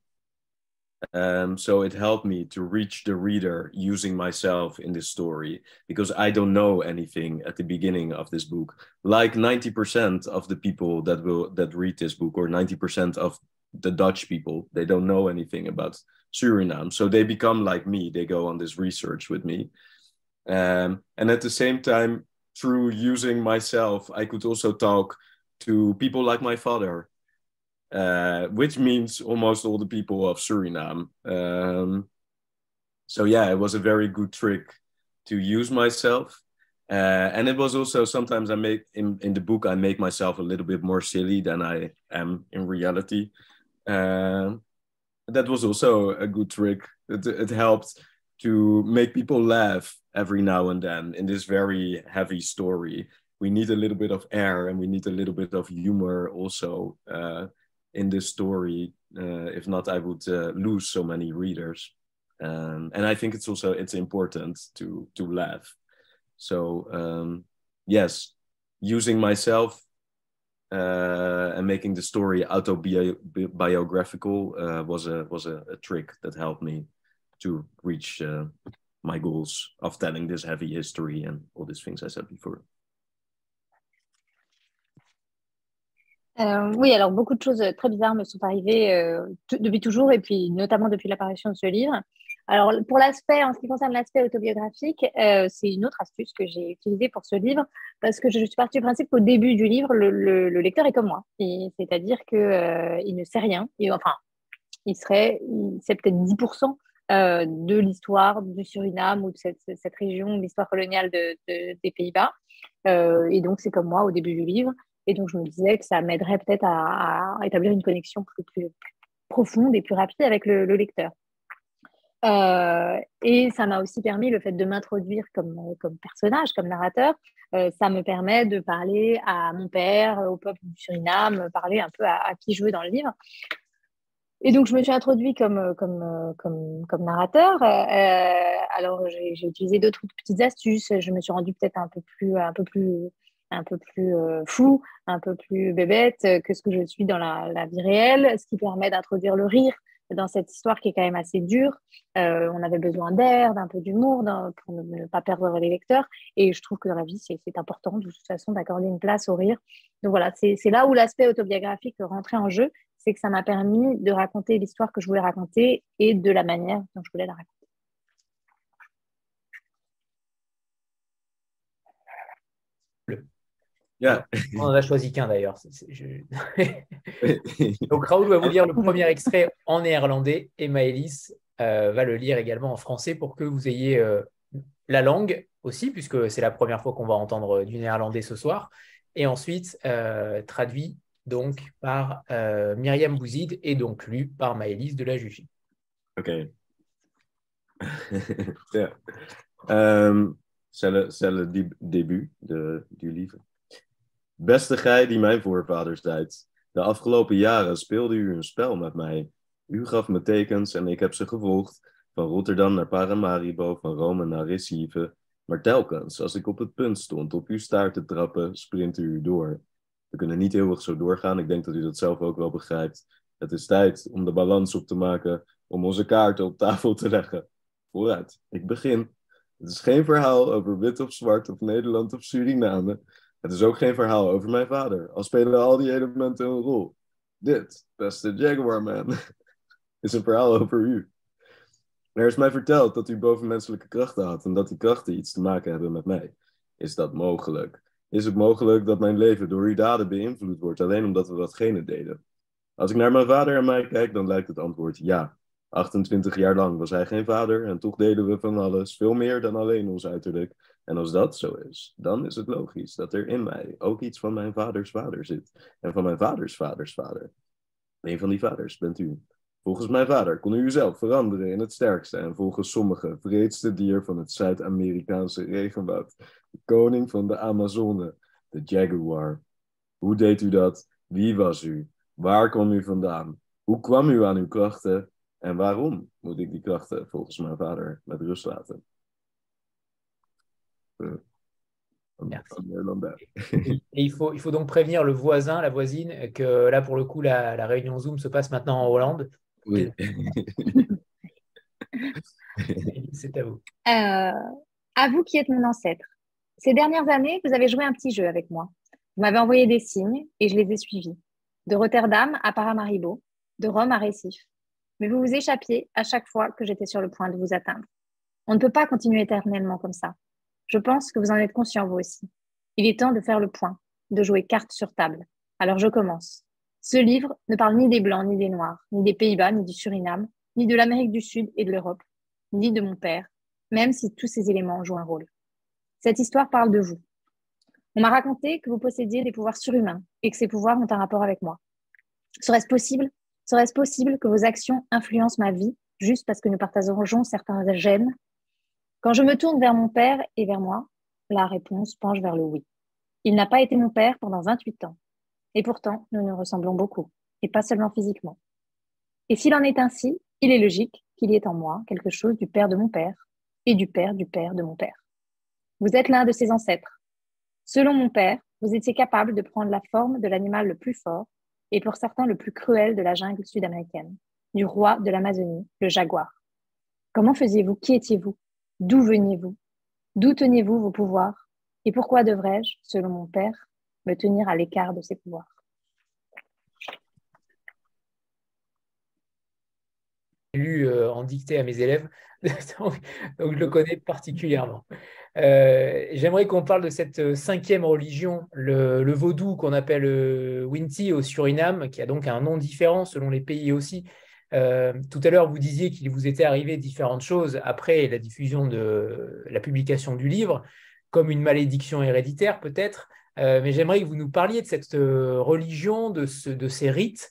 [SPEAKER 3] um, so it helped me to reach the reader using myself in this story because I don't know anything at the beginning of this book. Like 90% of the people that will that read this book, or 90% of the Dutch people, they don't know anything about Suriname. So they become like me. They go on this research with me. Um, and at the same time, through using myself, I could also talk to people like my father uh, which means almost all the people of Suriname. Um, so yeah, it was a very good trick to use myself. Uh, and it was also sometimes I make in, in the book I make myself a little bit more silly than I am in reality. Uh, that was also a good trick. It, it helped to make people laugh every now and then in this very heavy story. We need a little bit of air and we need a little bit of humor also. Uh, in this story. Uh, if not, I would uh, lose so many readers. Um, and I think it's also it's important to to laugh. So um, yes, using myself uh, and making the story autobiographical uh, was a was a, a, trick that helped me to reach uh, my goals of telling this heavy history and all these things I said before.
[SPEAKER 2] Euh, oui, alors beaucoup de choses euh, très bizarres me sont arrivées euh, depuis toujours et puis notamment depuis l'apparition de ce livre. Alors pour l'aspect, en ce qui concerne l'aspect autobiographique, c'est une autre astuce que j'ai utilisée pour ce livre parce que je suis partie du principe qu'au début du livre, le, lecteur est comme moi, c'est-à-dire qu'il il ne sait rien. enfin, il serait, c'est peut-être 10% de l'histoire du Suriname ou de cette, région, de l'histoire coloniale des Pays-Bas. et donc c'est comme moi au début du livre. Et donc, je me disais que ça m'aiderait peut-être à, établir une connexion plus, profonde et plus rapide avec le, lecteur. Euh, et ça m'a aussi permis le fait de m'introduire comme, comme personnage, comme narrateur. Euh, ça me permet de parler à mon père, au peuple du Suriname, parler un peu à, qui je veux dans le livre. Et donc, je me suis introduit comme, comme, comme, comme narrateur. Euh, alors, j'ai utilisé d'autres petites astuces. Je me suis rendue peut-être un peu plus, un peu plus un peu plus euh, fou, un peu plus bébête que ce que je suis dans la, vie réelle, ce qui permet d'introduire le rire dans cette histoire qui est quand même assez dure. Euh, on avait besoin d'air, d'un peu d'humour pour ne, pas perdre les lecteurs. Et je trouve que dans la vie, c'est important de toute façon d'accorder une place au rire. Donc voilà, c'est là où l'aspect autobiographique rentrait en jeu, c'est que ça m'a permis de raconter l'histoire que je voulais raconter et de la manière dont je voulais la raconter.
[SPEAKER 1] On en a choisi qu'un d'ailleurs. Donc Raoul va vous lire le premier extrait en néerlandais et Maëlys euh, va le lire également en français pour que vous ayez euh, la langue aussi, puisque c'est la première fois qu'on va entendre du néerlandais ce soir. Et ensuite, euh, traduit donc par Myriam Bouzid et donc lu par Maëlys de la Jugie.
[SPEAKER 3] Ok. c'est le, début du livre. Beste gij die mijn voorvaders zijt, de afgelopen jaren speelde u een spel met mij. U gaf me tekens en ik heb ze gevolgd, van Rotterdam naar Paramaribo, van Rome naar Recife. Maar telkens, als ik op het punt stond op uw staart te trappen, sprint u door. We kunnen niet eeuwig zo doorgaan. Ik denk dat u dat zelf ook wel begrijpt. Het is tijd om de balans op te maken, om onze kaarten op tafel te leggen. Vooruit, ik begin. Het is geen verhaal over wit of zwart of Nederland of Suriname. Het is ook geen verhaal over mijn vader, al spelen al die elementen een rol. Dit, beste Jaguar Man, is een verhaal over u. Er is mij verteld dat u bovenmenselijke krachten had en dat die krachten iets te maken hebben met mij. Is dat mogelijk? Is het mogelijk dat mijn leven door uw daden beïnvloed wordt alleen omdat we datgene deden? Als ik naar mijn vader en mij kijk, dan lijkt het antwoord ja. 28 jaar lang was hij geen vader en toch deden we van alles, veel meer dan alleen ons uiterlijk. En als dat zo is, dan is het logisch dat er in mij ook iets van mijn vaders vader zit. En van mijn vaders vaders vader. Een van die vaders bent u. Volgens mijn vader kon u uzelf veranderen in het sterkste en volgens sommigen vreedste dier van het Zuid-Amerikaanse regenwoud. De koning van de Amazone, de jaguar. Hoe deed u dat? Wie was u? Waar kwam u vandaan? Hoe kwam u aan uw krachten? En waarom moet ik die krachten volgens mijn vader met rust laten?
[SPEAKER 1] Euh, il, faut, il faut donc prévenir le voisin, la voisine, que là, pour le coup, la, la réunion Zoom se passe maintenant en Hollande.
[SPEAKER 3] Oui.
[SPEAKER 1] C'est à vous.
[SPEAKER 2] Euh, à vous qui êtes mon ancêtre. Ces dernières années, vous avez joué un petit jeu avec moi. Vous m'avez envoyé des signes et je les ai suivis. De Rotterdam à Paramaribo, de Rome à Récif. Mais vous vous échappiez à chaque fois que j'étais sur le point de vous atteindre. On ne peut pas continuer éternellement comme ça. Je pense que vous en êtes conscient vous aussi. Il est temps de faire le point, de jouer carte sur table. Alors je commence. Ce livre ne parle ni des Blancs, ni des Noirs, ni des Pays-Bas, ni du Suriname, ni de l'Amérique du Sud et de l'Europe, ni de mon père, même si tous ces éléments jouent un rôle. Cette histoire parle de vous. On m'a raconté que vous possédiez des pouvoirs surhumains et que ces pouvoirs ont un rapport avec moi. Serait-ce possible Serait-ce possible que vos actions influencent ma vie juste parce que nous partageons certains gènes Quand je me tourne vers mon père et vers moi, la réponse penche vers le oui. Il n'a pas été mon père pendant 28 ans. Et pourtant, nous nous ressemblons beaucoup, et pas seulement physiquement. Et s'il en est ainsi, il est logique qu'il y ait en moi quelque chose du père de mon père et du père du père de mon père. Vous êtes l'un de ses ancêtres. Selon mon père, vous étiez capable de prendre la forme de l'animal le plus fort et pour certains le plus cruel de la jungle sud-américaine, du roi de l'Amazonie, le jaguar. Comment faisiez-vous? Qui étiez-vous? D'où veniez-vous? D'où teniez-vous vos pouvoirs? Et pourquoi devrais-je, selon mon père, me tenir à l'écart de ces pouvoirs?
[SPEAKER 1] Lu euh, en dictée à mes élèves, donc, je le connais particulièrement. Euh, j'aimerais qu'on parle de cette euh, cinquième religion, le, vaudou qu'on appelle Winti au Suriname, qui a donc un nom différent selon les pays aussi. Tout à l'heure, vous disiez qu'il vous était arrivé différentes choses après la diffusion de la publication du livre, comme une malédiction héréditaire peut-être. mais j'aimerais que vous nous parliez de cette religion, de, ces rites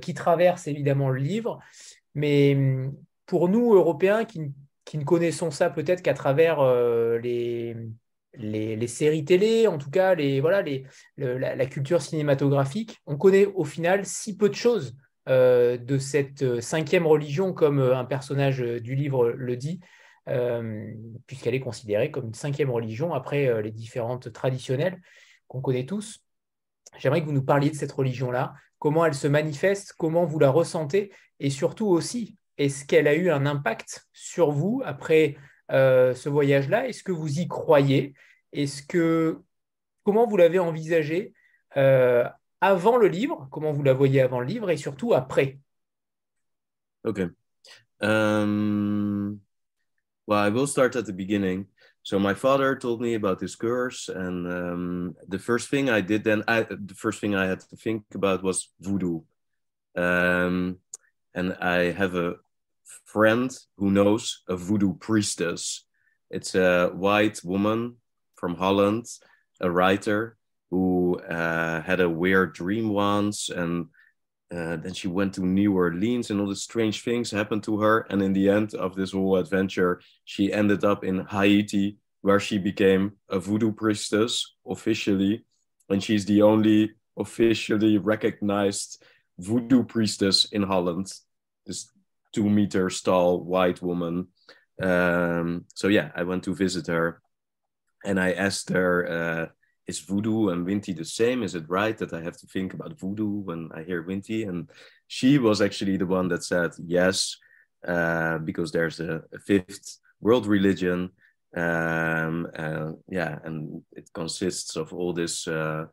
[SPEAKER 1] qui traversent évidemment le livre. Mais hum, pour nous, Européens, qui, ne connaissons ça peut-être qu'à travers euh, les, séries télé, en tout cas les, voilà, la, culture cinématographique, on connaît au final si peu de choses euh, de cette euh, cinquième religion, comme un personnage du livre le dit, puisqu'elle est considérée comme une cinquième religion après les différentes traditionnelles qu'on connaît tous. J'aimerais que vous nous parliez de cette religion-là, comment elle se manifeste, comment vous la ressentez, et surtout aussi, est-ce qu'elle a eu un impact sur vous après euh, ce voyage-là? Est-ce que vous y croyez? Est-ce que comment vous l'avez envisagé euh, avant le livre Comment vous la voyez avant le livre et surtout après
[SPEAKER 3] Ok. Um, well, I will start at the beginning. So my father told me about this curse, and um, the first thing I did then, I, the first thing I had to think about was voodoo. Um, and I have a friend who knows a voodoo priestess. It's a white woman from Holland, a writer who uh, had a weird dream once, and uh, then she went to New Orleans, and all the strange things happened to her. And in the end of this whole adventure, she ended up in Haiti, where she became a voodoo priestess officially, and she's the only officially recognized voodoo priestess in Holland. This two meters tall white woman. Um, so yeah, I went to visit her and I asked her, uh, "Is voodoo and Winti the same? Is it right that I have to think about voodoo when I hear Winti?" And she was actually the one that said yes, uh, because there's a, a, fifth world religion. Um, uh, yeah, and it consists of all these uh,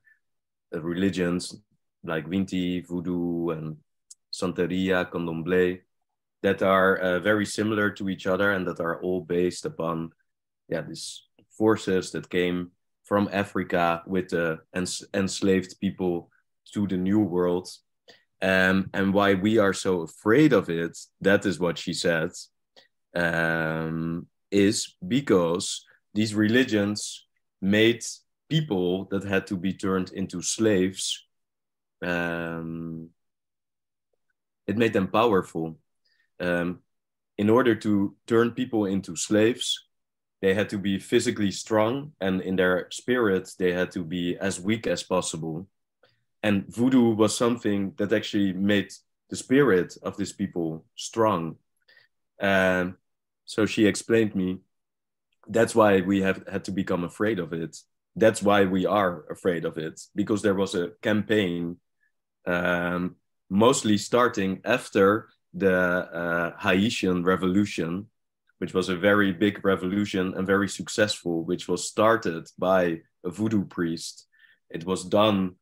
[SPEAKER 3] religions like Winti, Voodoo, and Santeria, Candomblé, that are uh, very similar to each other and that are all based upon yeah these forces that came from Africa with the ens- enslaved people to the New World um, and why we are so afraid of it, that is what she said, um, is because these religions made people that had to be turned into slaves, um, it made them powerful. Um, in order to turn people into slaves, they had to be physically strong, and in their spirit, they had to be as weak as possible. And voodoo was something that actually made the spirit of these people strong. And so she explained me that's why we have had to become afraid of it. That's why we are afraid of it because there was a campaign um, mostly starting after the uh, haitian revolution which was a very big revolution and very successful which was started by a voodoo priest it was done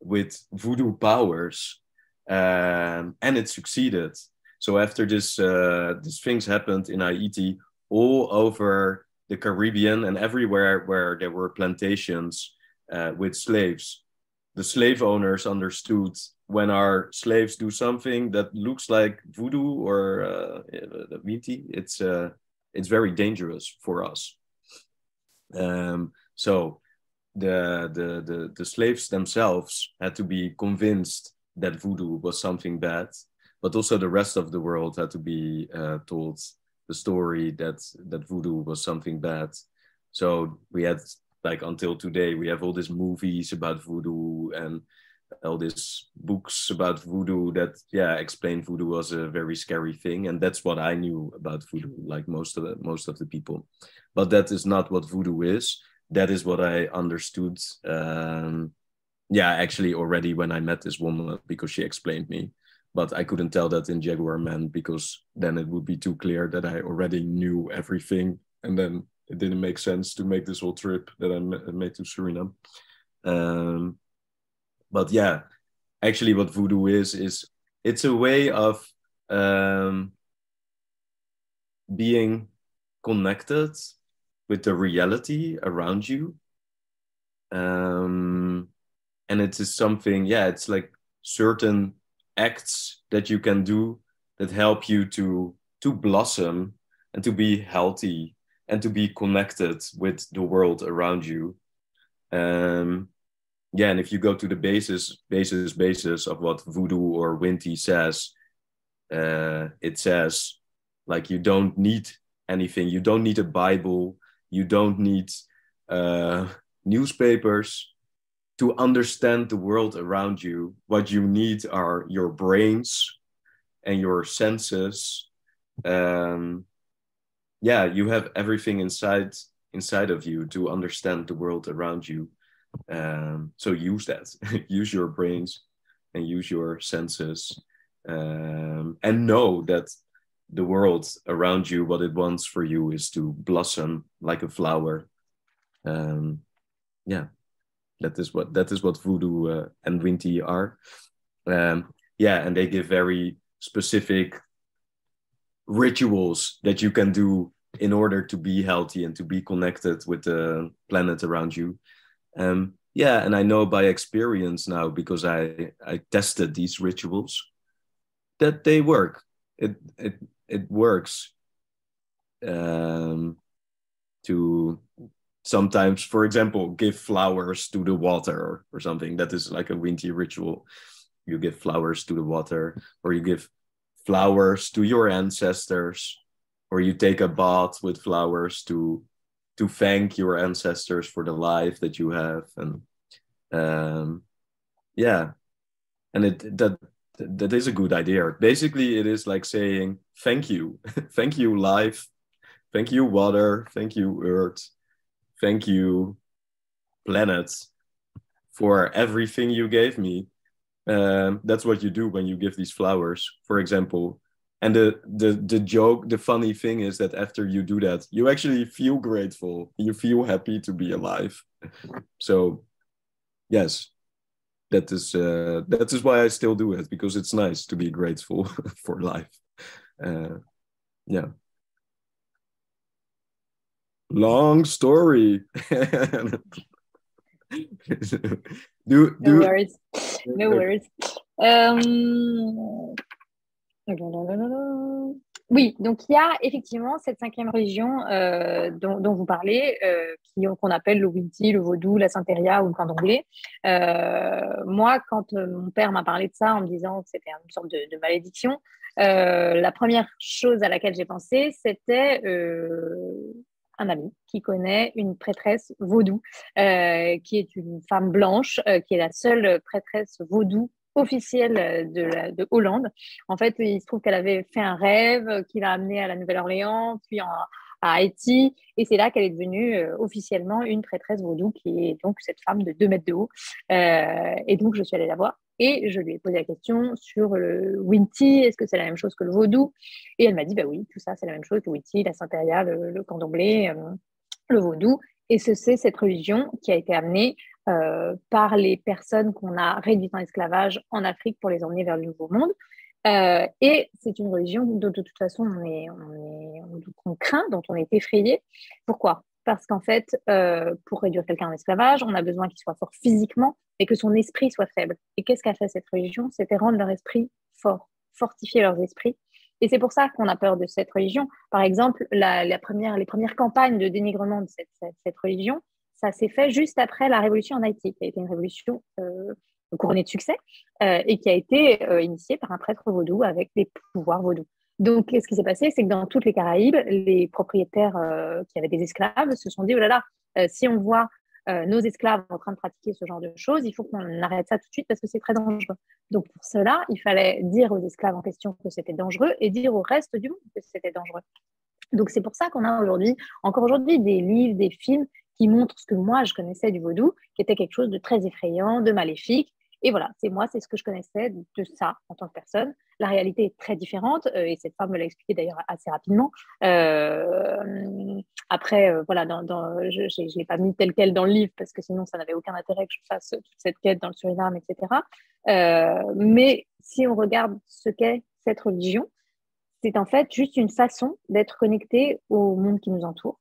[SPEAKER 3] with voodoo powers, um, and it succeeded. So after this, uh, these things happened in Haiti, all over the Caribbean and everywhere where there were plantations uh, with slaves, the slave owners understood when our slaves do something that looks like voodoo or uh, it's uh, it's very dangerous for us. Um, so the, the, the, the slaves themselves had to be convinced that voodoo was something bad, but also the rest of the world had to be uh, told the story that, that voodoo was something bad. So we had, like until today, we have all these movies about voodoo and all these books about voodoo that yeah explain voodoo was a very scary thing. And that's what i knew about voodoo like most of the most of the people. But that is not what voodoo is. That is what I understood. Um, yeah, actually, already when I met this woman because she explained me, but I couldn't tell that in Jaguar Man because then it would be too clear that I already knew everything, and then it didn't make sense to make this whole trip that I made to Suriname. Um, but yeah, actually, what voodoo is is it's a way of um, being connected with the reality around you. Um, and it is something yeah it's like certain acts that you can do that help you to to blossom and to be healthy and to be connected with the world around you. Um, yeah and if you go to the basis basis basis of what voodoo or Winty says uh, it says like you don't need anything you don't need a bible you don't need uh, newspapers to understand the world around you. What you need are your brains and your senses. Um, yeah, you have everything inside inside of you to understand the world around you. Um, so use that. use your brains and use your senses, um, and know that the world around you, what it wants for you is to blossom like a flower. Um, yeah, that is what that is what voodoo uh, and Winti are. Um, yeah, and they give very specific rituals that you can do in order to be healthy and to be connected with the planet around you. Um, yeah, and I know by experience now because I I tested these rituals that they work. It it it works um, to sometimes, for example, give flowers to the water or or something. That is like a Winti ritual. You give flowers to the water, or you give flowers to your ancestors, or you take a bath with flowers to to thank your ancestors for the life that you have, and um, yeah, and it that that is a good idea. Basically, it is like saying thank you, thank you life, thank you water, thank you earth, thank you, planets, for everything you gave me. Um, that's what you do when you give these flowers, for example. And the, the the joke, the funny thing is that after you do that, you actually feel grateful. You feel happy to be alive. So, yes, that is uh, that is why I still do it because it's nice to be grateful for life. Uh, yeah. Long story.
[SPEAKER 2] do, do, no worries. No worries. Um, oui, donc il y a effectivement cette cinquième religion euh, dont, dont, vous parlez, euh, qu'on appelle le Winti, le Vaudou, la Saint-Eria ou le Candomblé. Euh, moi, quand euh, mon père m'a parlé de ça en me disant que c'était une sorte de, de malédiction, euh, la première chose à laquelle j'ai pensé, c'était un ami qui connaît une prêtresse vaudou, euh, qui est une femme blanche, euh, qui est la seule prêtresse vaudou officielle de, de Hollande. En fait, il se trouve qu'elle avait fait un rêve qui l'a amenée à la Nouvelle-Orléans, puis à Haïti, et c'est là qu'elle est devenue euh, officiellement une prêtresse vaudou, qui est donc cette femme de 2 mètres de haut. et donc, je suis allée la voir et je lui ai posé la question sur le Winti, est-ce que c'est la même chose que le vaudou? Et elle m'a dit, bah oui, tout ça c'est la même chose, le Winti, la Saint-Péria, le, candomblé, euh, le vaudou. Et c'est cette religion qui a été amenée euh, par les personnes qu'on a réduites en esclavage en Afrique pour les emmener vers le Nouveau Monde. Euh, et c'est une religion dont de toute façon on, est, on, on craint, dont on est effrayé. Pourquoi? Parce qu'en fait, euh, pour réduire quelqu'un en esclavage, on a besoin qu'il soit fort physiquement et que son esprit soit faible. Et qu'est-ce qu'a fait cette religion? C'était rendre leur esprit fort, fortifier leurs esprits. Et c'est pour ça qu'on a peur de cette religion. Par exemple, la, première, les premières campagnes de dénigrement de cette, religion, ça s'est fait juste après la révolution en Haïti, qui a été une révolution euh, couronnée de succès euh, et qui a été initiée par un prêtre vaudou avec des pouvoirs vaudous. Donc, ce qui s'est passé, c'est que dans toutes les Caraïbes, les propriétaires euh, qui avaient des esclaves se sont dit, oh là là, euh, si on voit euh, nos esclaves en train de pratiquer ce genre de choses, il faut qu'on arrête ça tout de suite parce que c'est très dangereux. Donc, pour cela, il fallait dire aux esclaves en question que c'était dangereux et dire au reste du monde que c'était dangereux. Donc, c'est pour ça qu'on a aujourd'hui, encore aujourd'hui, des livres, des films qui montrent ce que moi, je connaissais du vaudou, qui était quelque chose de très effrayant, de maléfique, et voilà, c'est moi, c'est ce que je connaissais de ça en tant que personne. La réalité est très différente, euh, et cette femme me l'a expliqué d'ailleurs assez rapidement. Euh, après, euh, voilà, je ne l'ai pas mis tel quel dans le livre, parce que sinon, ça n'avait aucun intérêt que je fasse toute cette quête dans le Suriname, etc. mais si on regarde ce qu'est cette religion, c'est en fait juste une façon d'être connecté au monde qui nous entoure.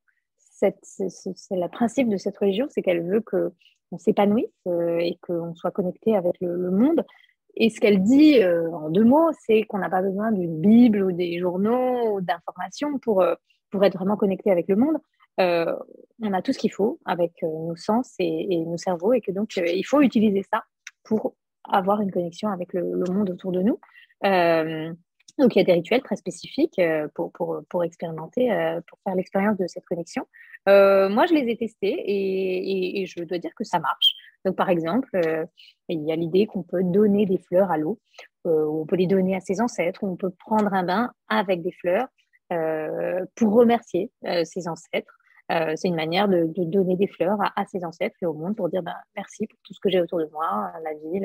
[SPEAKER 2] C'est le principe de cette religion, c'est qu'elle veut que on s'épanouisse euh, et qu'on soit connecté avec le, monde. Et ce qu'elle dit euh, en deux mots, c'est qu'on n'a pas besoin d'une Bible ou des journaux ou d'informations pour, euh, pour être vraiment connecté avec le monde. on a tout ce qu'il faut avec nos sens et, nos cerveaux et que donc il faut utiliser ça pour avoir une connexion avec le, monde autour de nous. donc il y a des rituels très spécifiques pour, pour, pour expérimenter, pour faire l'expérience de cette connexion. Euh, moi, je les ai testés et, je dois dire que ça marche. Donc, par exemple, euh, il y a l'idée qu'on peut donner des fleurs à l'eau, euh, on peut les donner à ses ancêtres, on peut prendre un bain avec des fleurs pour remercier ses ancêtres. Euh, c'est une manière de, donner des fleurs à, ses ancêtres et au monde pour dire ben, merci pour tout ce que j'ai autour de moi, la vie,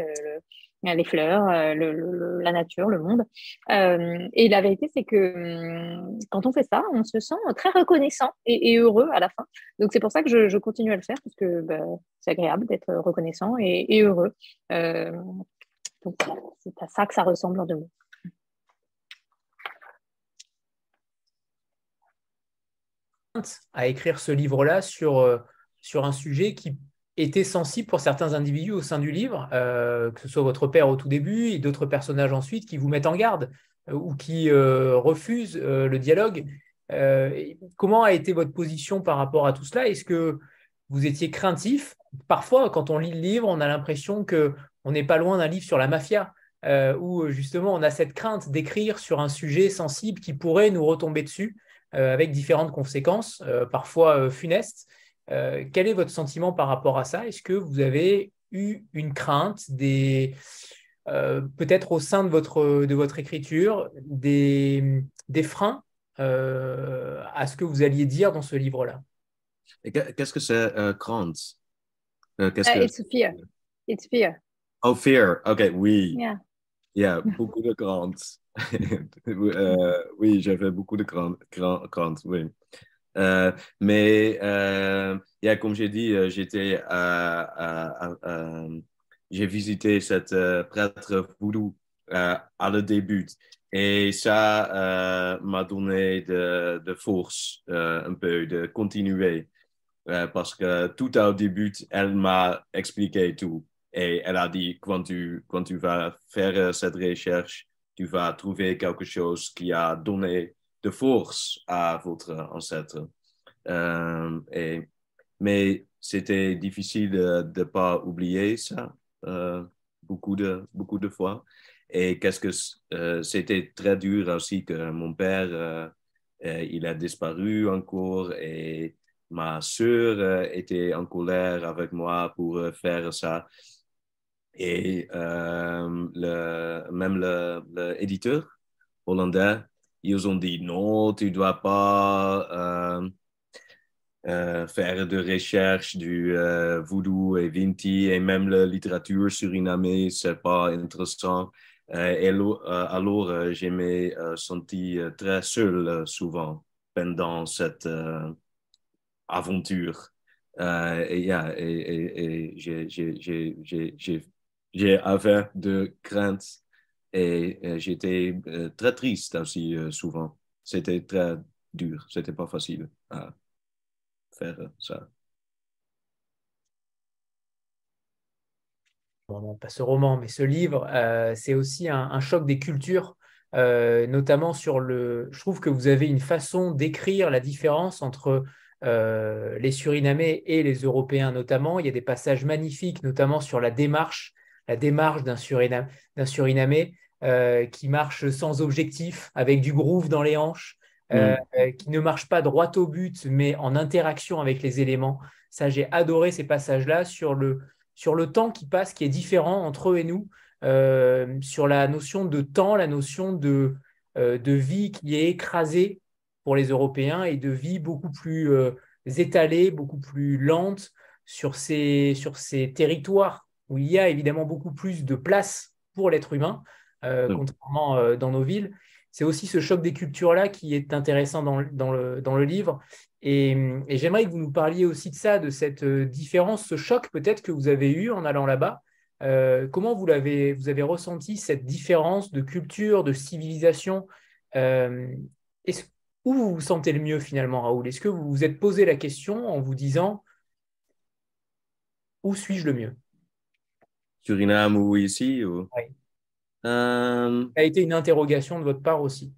[SPEAKER 2] les fleurs, euh, la nature, le monde. Euh, et la vérité, c'est que hum, quand on fait ça, on se sent très reconnaissant et, heureux à la fin. Donc c'est pour ça que je, continue à le faire parce que ben, c'est agréable d'être reconnaissant et, heureux. donc c'est à ça que ça ressemble en deux mots.
[SPEAKER 1] À écrire ce livre-là sur, euh, sur un sujet qui était sensible pour certains individus au sein du livre, euh, que ce soit votre père au tout début et d'autres personnages ensuite qui vous mettent en garde euh, ou qui refusent le dialogue. comment a été votre position par rapport à tout cela? Est-ce que vous étiez craintif? Parfois, quand on lit le livre, on a l'impression que on n'est pas loin d'un livre sur la mafia, où justement on a cette crainte d'écrire sur un sujet sensible qui pourrait nous retomber dessus. Euh, avec différentes conséquences, euh, parfois euh, funestes. quel est votre sentiment par rapport à ça? Est-ce que vous avez eu une crainte des peut-être au sein de votre, de votre écriture, des, des freins à ce que vous alliez dire dans ce livre-là?
[SPEAKER 3] Qu'est-ce que c'est uh, Grant?
[SPEAKER 2] Uh, qu'est-ce uh, que... It's fear. It's fear.
[SPEAKER 3] Oh, fear. Ok, oui.
[SPEAKER 2] Yeah.
[SPEAKER 3] Yeah, beaucoup de Grant. Euh, oui, j'avais beaucoup de Grant, Grant, oui. Euh, mais euh, yeah, comme j'ai dit, euh, j'étais j'ai visité cette prêtre voodoo à le début et ça m'a donné de, de force un peu de continuer parce que tout au début, elle m'a expliqué tout et elle a dit quand tu, quand tu vas faire cette recherche, tu vas trouver quelque chose qui a donné de force à votre ancêtre. Euh, mais c'était difficile de ne pas oublier ça euh, beaucoup, de, beaucoup de fois. Et qu'est-ce que euh, c'était très dur aussi que mon père, il a disparu encore et ma sœur était en colère avec moi pour faire ça. Et le, même l'éditeur hollandais, ils ont dit non, tu ne dois pas euh, faire de recherche du euh, voodoo et vinti et même la littérature suriname, c'est pas intéressant. Euh, et alors, je me senti très seul souvent pendant cette aventure. et j'ai avait de craintes et j'étais très triste aussi souvent. C'était très dur, c'était pas facile faire ça.
[SPEAKER 1] Bon, pas ce roman, mais ce livre, euh, c'est aussi un, choc des cultures, euh, notamment sur le. Je trouve que vous avez une façon d'écrire la différence entre euh, les Surinamais et les Européens, notamment. Il y a des passages magnifiques, notamment sur la démarche, la démarche d'un Suriname, Surinamais qui marche sans objectif, avec du groove dans les hanches. Euh, mm. qui ne marche pas droit au but, mais en interaction avec les éléments. Ça, j'ai adoré ces passages-là sur le, sur le temps qui passe, qui est différent entre eux et nous, euh, sur la notion de temps, la notion de, euh, de vie qui est écrasée pour les Européens et de vie beaucoup plus étalée, beaucoup plus lente sur ces, sur ces territoires où il y a évidemment beaucoup plus de place pour l'être humain, mm. contrairement dans nos villes c'est aussi ce choc des cultures-là qui est intéressant dans, le, dans le, livre. Et, j'aimerais que vous nous parliez aussi de ça, de cette euh, différence, ce choc peut-être que vous avez eu en allant là-bas. Euh, comment vous l'avez, vous avez ressenti cette différence de culture, de civilisation euh, Où vous vous sentez le mieux finalement, Raoul? Est-ce que vous vous êtes posé la question en vous disant où suis-je le mieux?
[SPEAKER 3] Suriname ou ici
[SPEAKER 1] euh... Ça a été une interrogation de votre part aussi.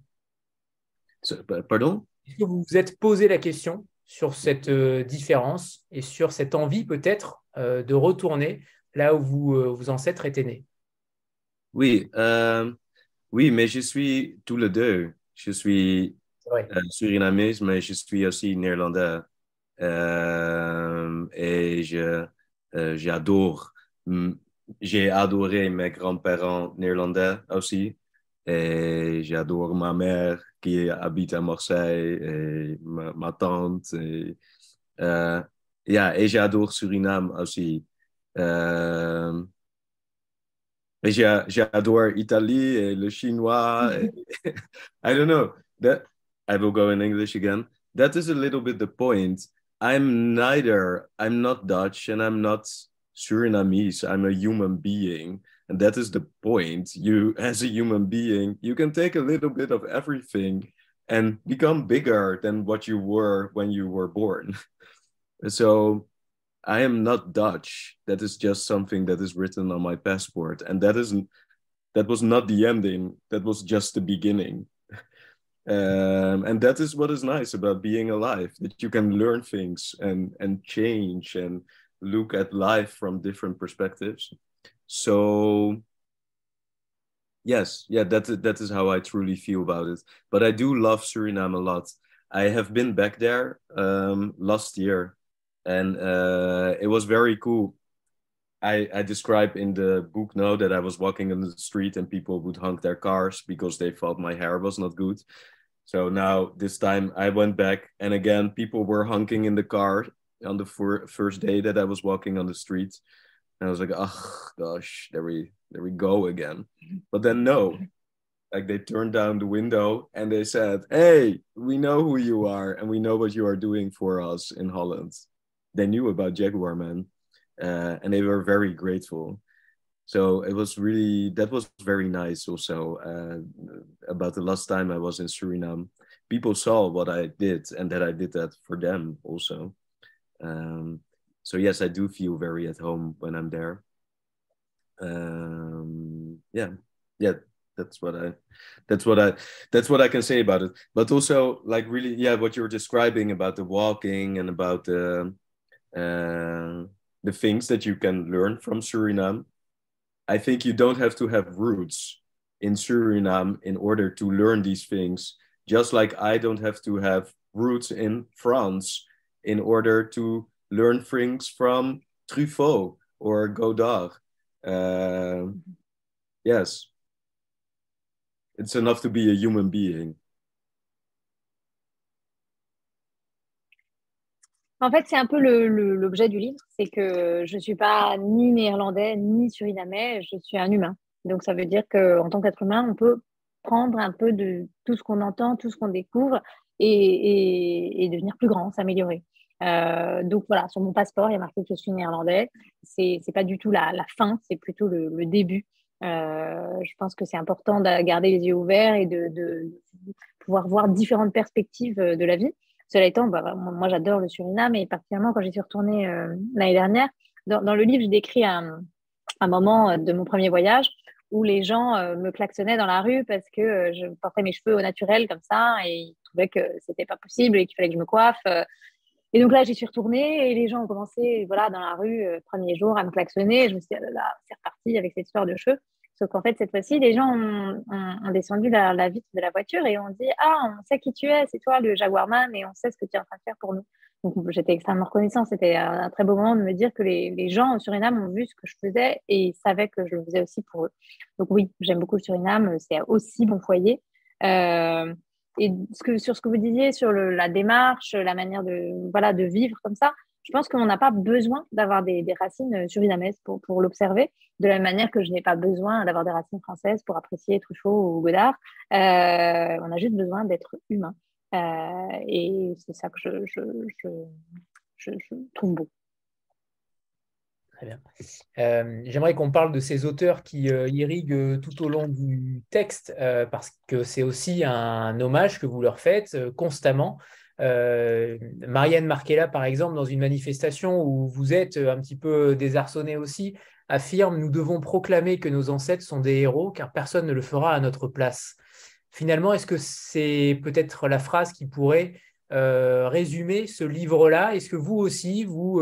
[SPEAKER 3] Pardon?
[SPEAKER 1] Est-ce que vous vous êtes posé la question sur cette euh, différence et sur cette envie peut-être euh, de retourner là où vous, vos ancêtres étaient nés?
[SPEAKER 3] Oui, oui, mais je suis tous les deux. Je suis surinamais, mais je suis aussi néerlandais. et j'adore j'ai adoré mes grands-parents néerlandais aussi. Et j'adore ma mère qui habite à Marseille et ma, tante. Et, euh, yeah, et j'adore Suriname aussi. Euh, et j'adore l'Italie et le chinois. I don't know. That, I will go in English again. That is a little bit the point. I'm neither, I'm not Dutch and I'm not Surinamese. I'm a human being. And that is the point. You, as a human being, you can take a little bit of everything and become bigger than what you were when you were born. so I am not Dutch. That is just something that is written on my passport. And that isn't that was not the ending. That was just the beginning. Um, and that is what is nice about being alive that you can learn things and and change and look at life from different perspectives. So yes, yeah, that that is how I truly feel about it. But I do love Suriname a lot. I have been back there um, last year, and uh, it was very cool. I, I describe in the book now that I was walking on the street and people would honk their cars because they thought my hair was not good. So now this time I went back and again people were honking in the car on the fir- first day that I was walking on the street. And I was like, oh gosh, there we there we go again. But then no, like they turned down the window and they said, "Hey, we know who you are and we know what you are doing for us in Holland." They knew about Jaguar Man, uh, and they were very grateful. So it was really that was very nice. Also uh, about the last time I was in Suriname, people saw what I did and that I did that for them also. Um, so yes, I do feel very at home when I'm there. Um, yeah, yeah, that's what I, that's what I, that's what I can say about it. But also, like really, yeah, what you were describing about the walking and about the, uh, the things that you can learn from Suriname. I think you don't have to have roots in Suriname in order to learn these things. Just like I don't have to have roots in France in order to learn things from Truffaut or Godard. Uh, yes, it's enough to be a human being.
[SPEAKER 2] En fait, c'est un peu l'objet du livre, c'est que je ne suis pas ni néerlandais ni surinamais, je suis un humain. Donc ça veut dire qu'en tant qu'être humain, on peut prendre un peu de tout ce qu'on entend, tout ce qu'on découvre et, devenir plus grand, s'améliorer. Euh, donc voilà, sur mon passeport, il y a marqué que je suis néerlandais. C'est n'est pas du tout la, fin, c'est plutôt le, début. Euh, je pense que c'est important de garder les yeux ouverts et de, pouvoir voir différentes perspectives euh, de la vie. Cela étant, bah, moi j'adore le Suriname et particulièrement quand j'y suis retournée l'année dernière. Dans, le livre, je décris un, moment de mon premier voyage où les gens me klaxonnaient dans la rue parce que je portais mes cheveux au naturel comme ça et ils trouvaient que c'était pas possible et qu'il fallait que je me coiffe. Et donc là, j'y suis retournée et les gens ont commencé, voilà, dans la rue, euh, premier jour, à me klaxonner. Je me suis dit, ah là, c'est reparti avec cette histoire de cheveux. Sauf qu'en fait, cette fois-ci, les gens ont, descendu la, la, vitre de la voiture et ont dit, ah, on sait qui tu es, c'est toi le Jaguarman et on sait ce que tu es en train de faire pour nous. Donc j'étais extrêmement reconnaissante. C'était un, très beau moment de me dire que les, les gens au Suriname ont vu ce que je faisais et savaient que je le faisais aussi pour eux. Donc oui, j'aime beaucoup le Suriname. C'est aussi mon foyer. Euh, et ce que, sur ce que vous disiez sur le, la démarche, la manière de, voilà, de vivre comme ça, je pense qu'on n'a pas besoin d'avoir des, des, racines surinamaises pour, pour l'observer, de la manière que je n'ai pas besoin d'avoir des racines françaises pour apprécier Truffaut ou Godard. Euh, on a juste besoin d'être humain. Euh, et c'est ça que je, je, je, je, trouve beau.
[SPEAKER 1] Très bien. Euh, J'aimerais qu'on parle de ces auteurs qui euh, irriguent tout au long du texte, euh, parce que c'est aussi un hommage que vous leur faites euh, constamment. Euh, Marianne Marquella, par exemple, dans une manifestation où vous êtes un petit peu désarçonné aussi, affirme Nous devons proclamer que nos ancêtres sont des héros, car personne ne le fera à notre place. Finalement, est-ce que c'est peut-être la phrase qui pourrait résumer ce livre-là? Est-ce que vous aussi, vous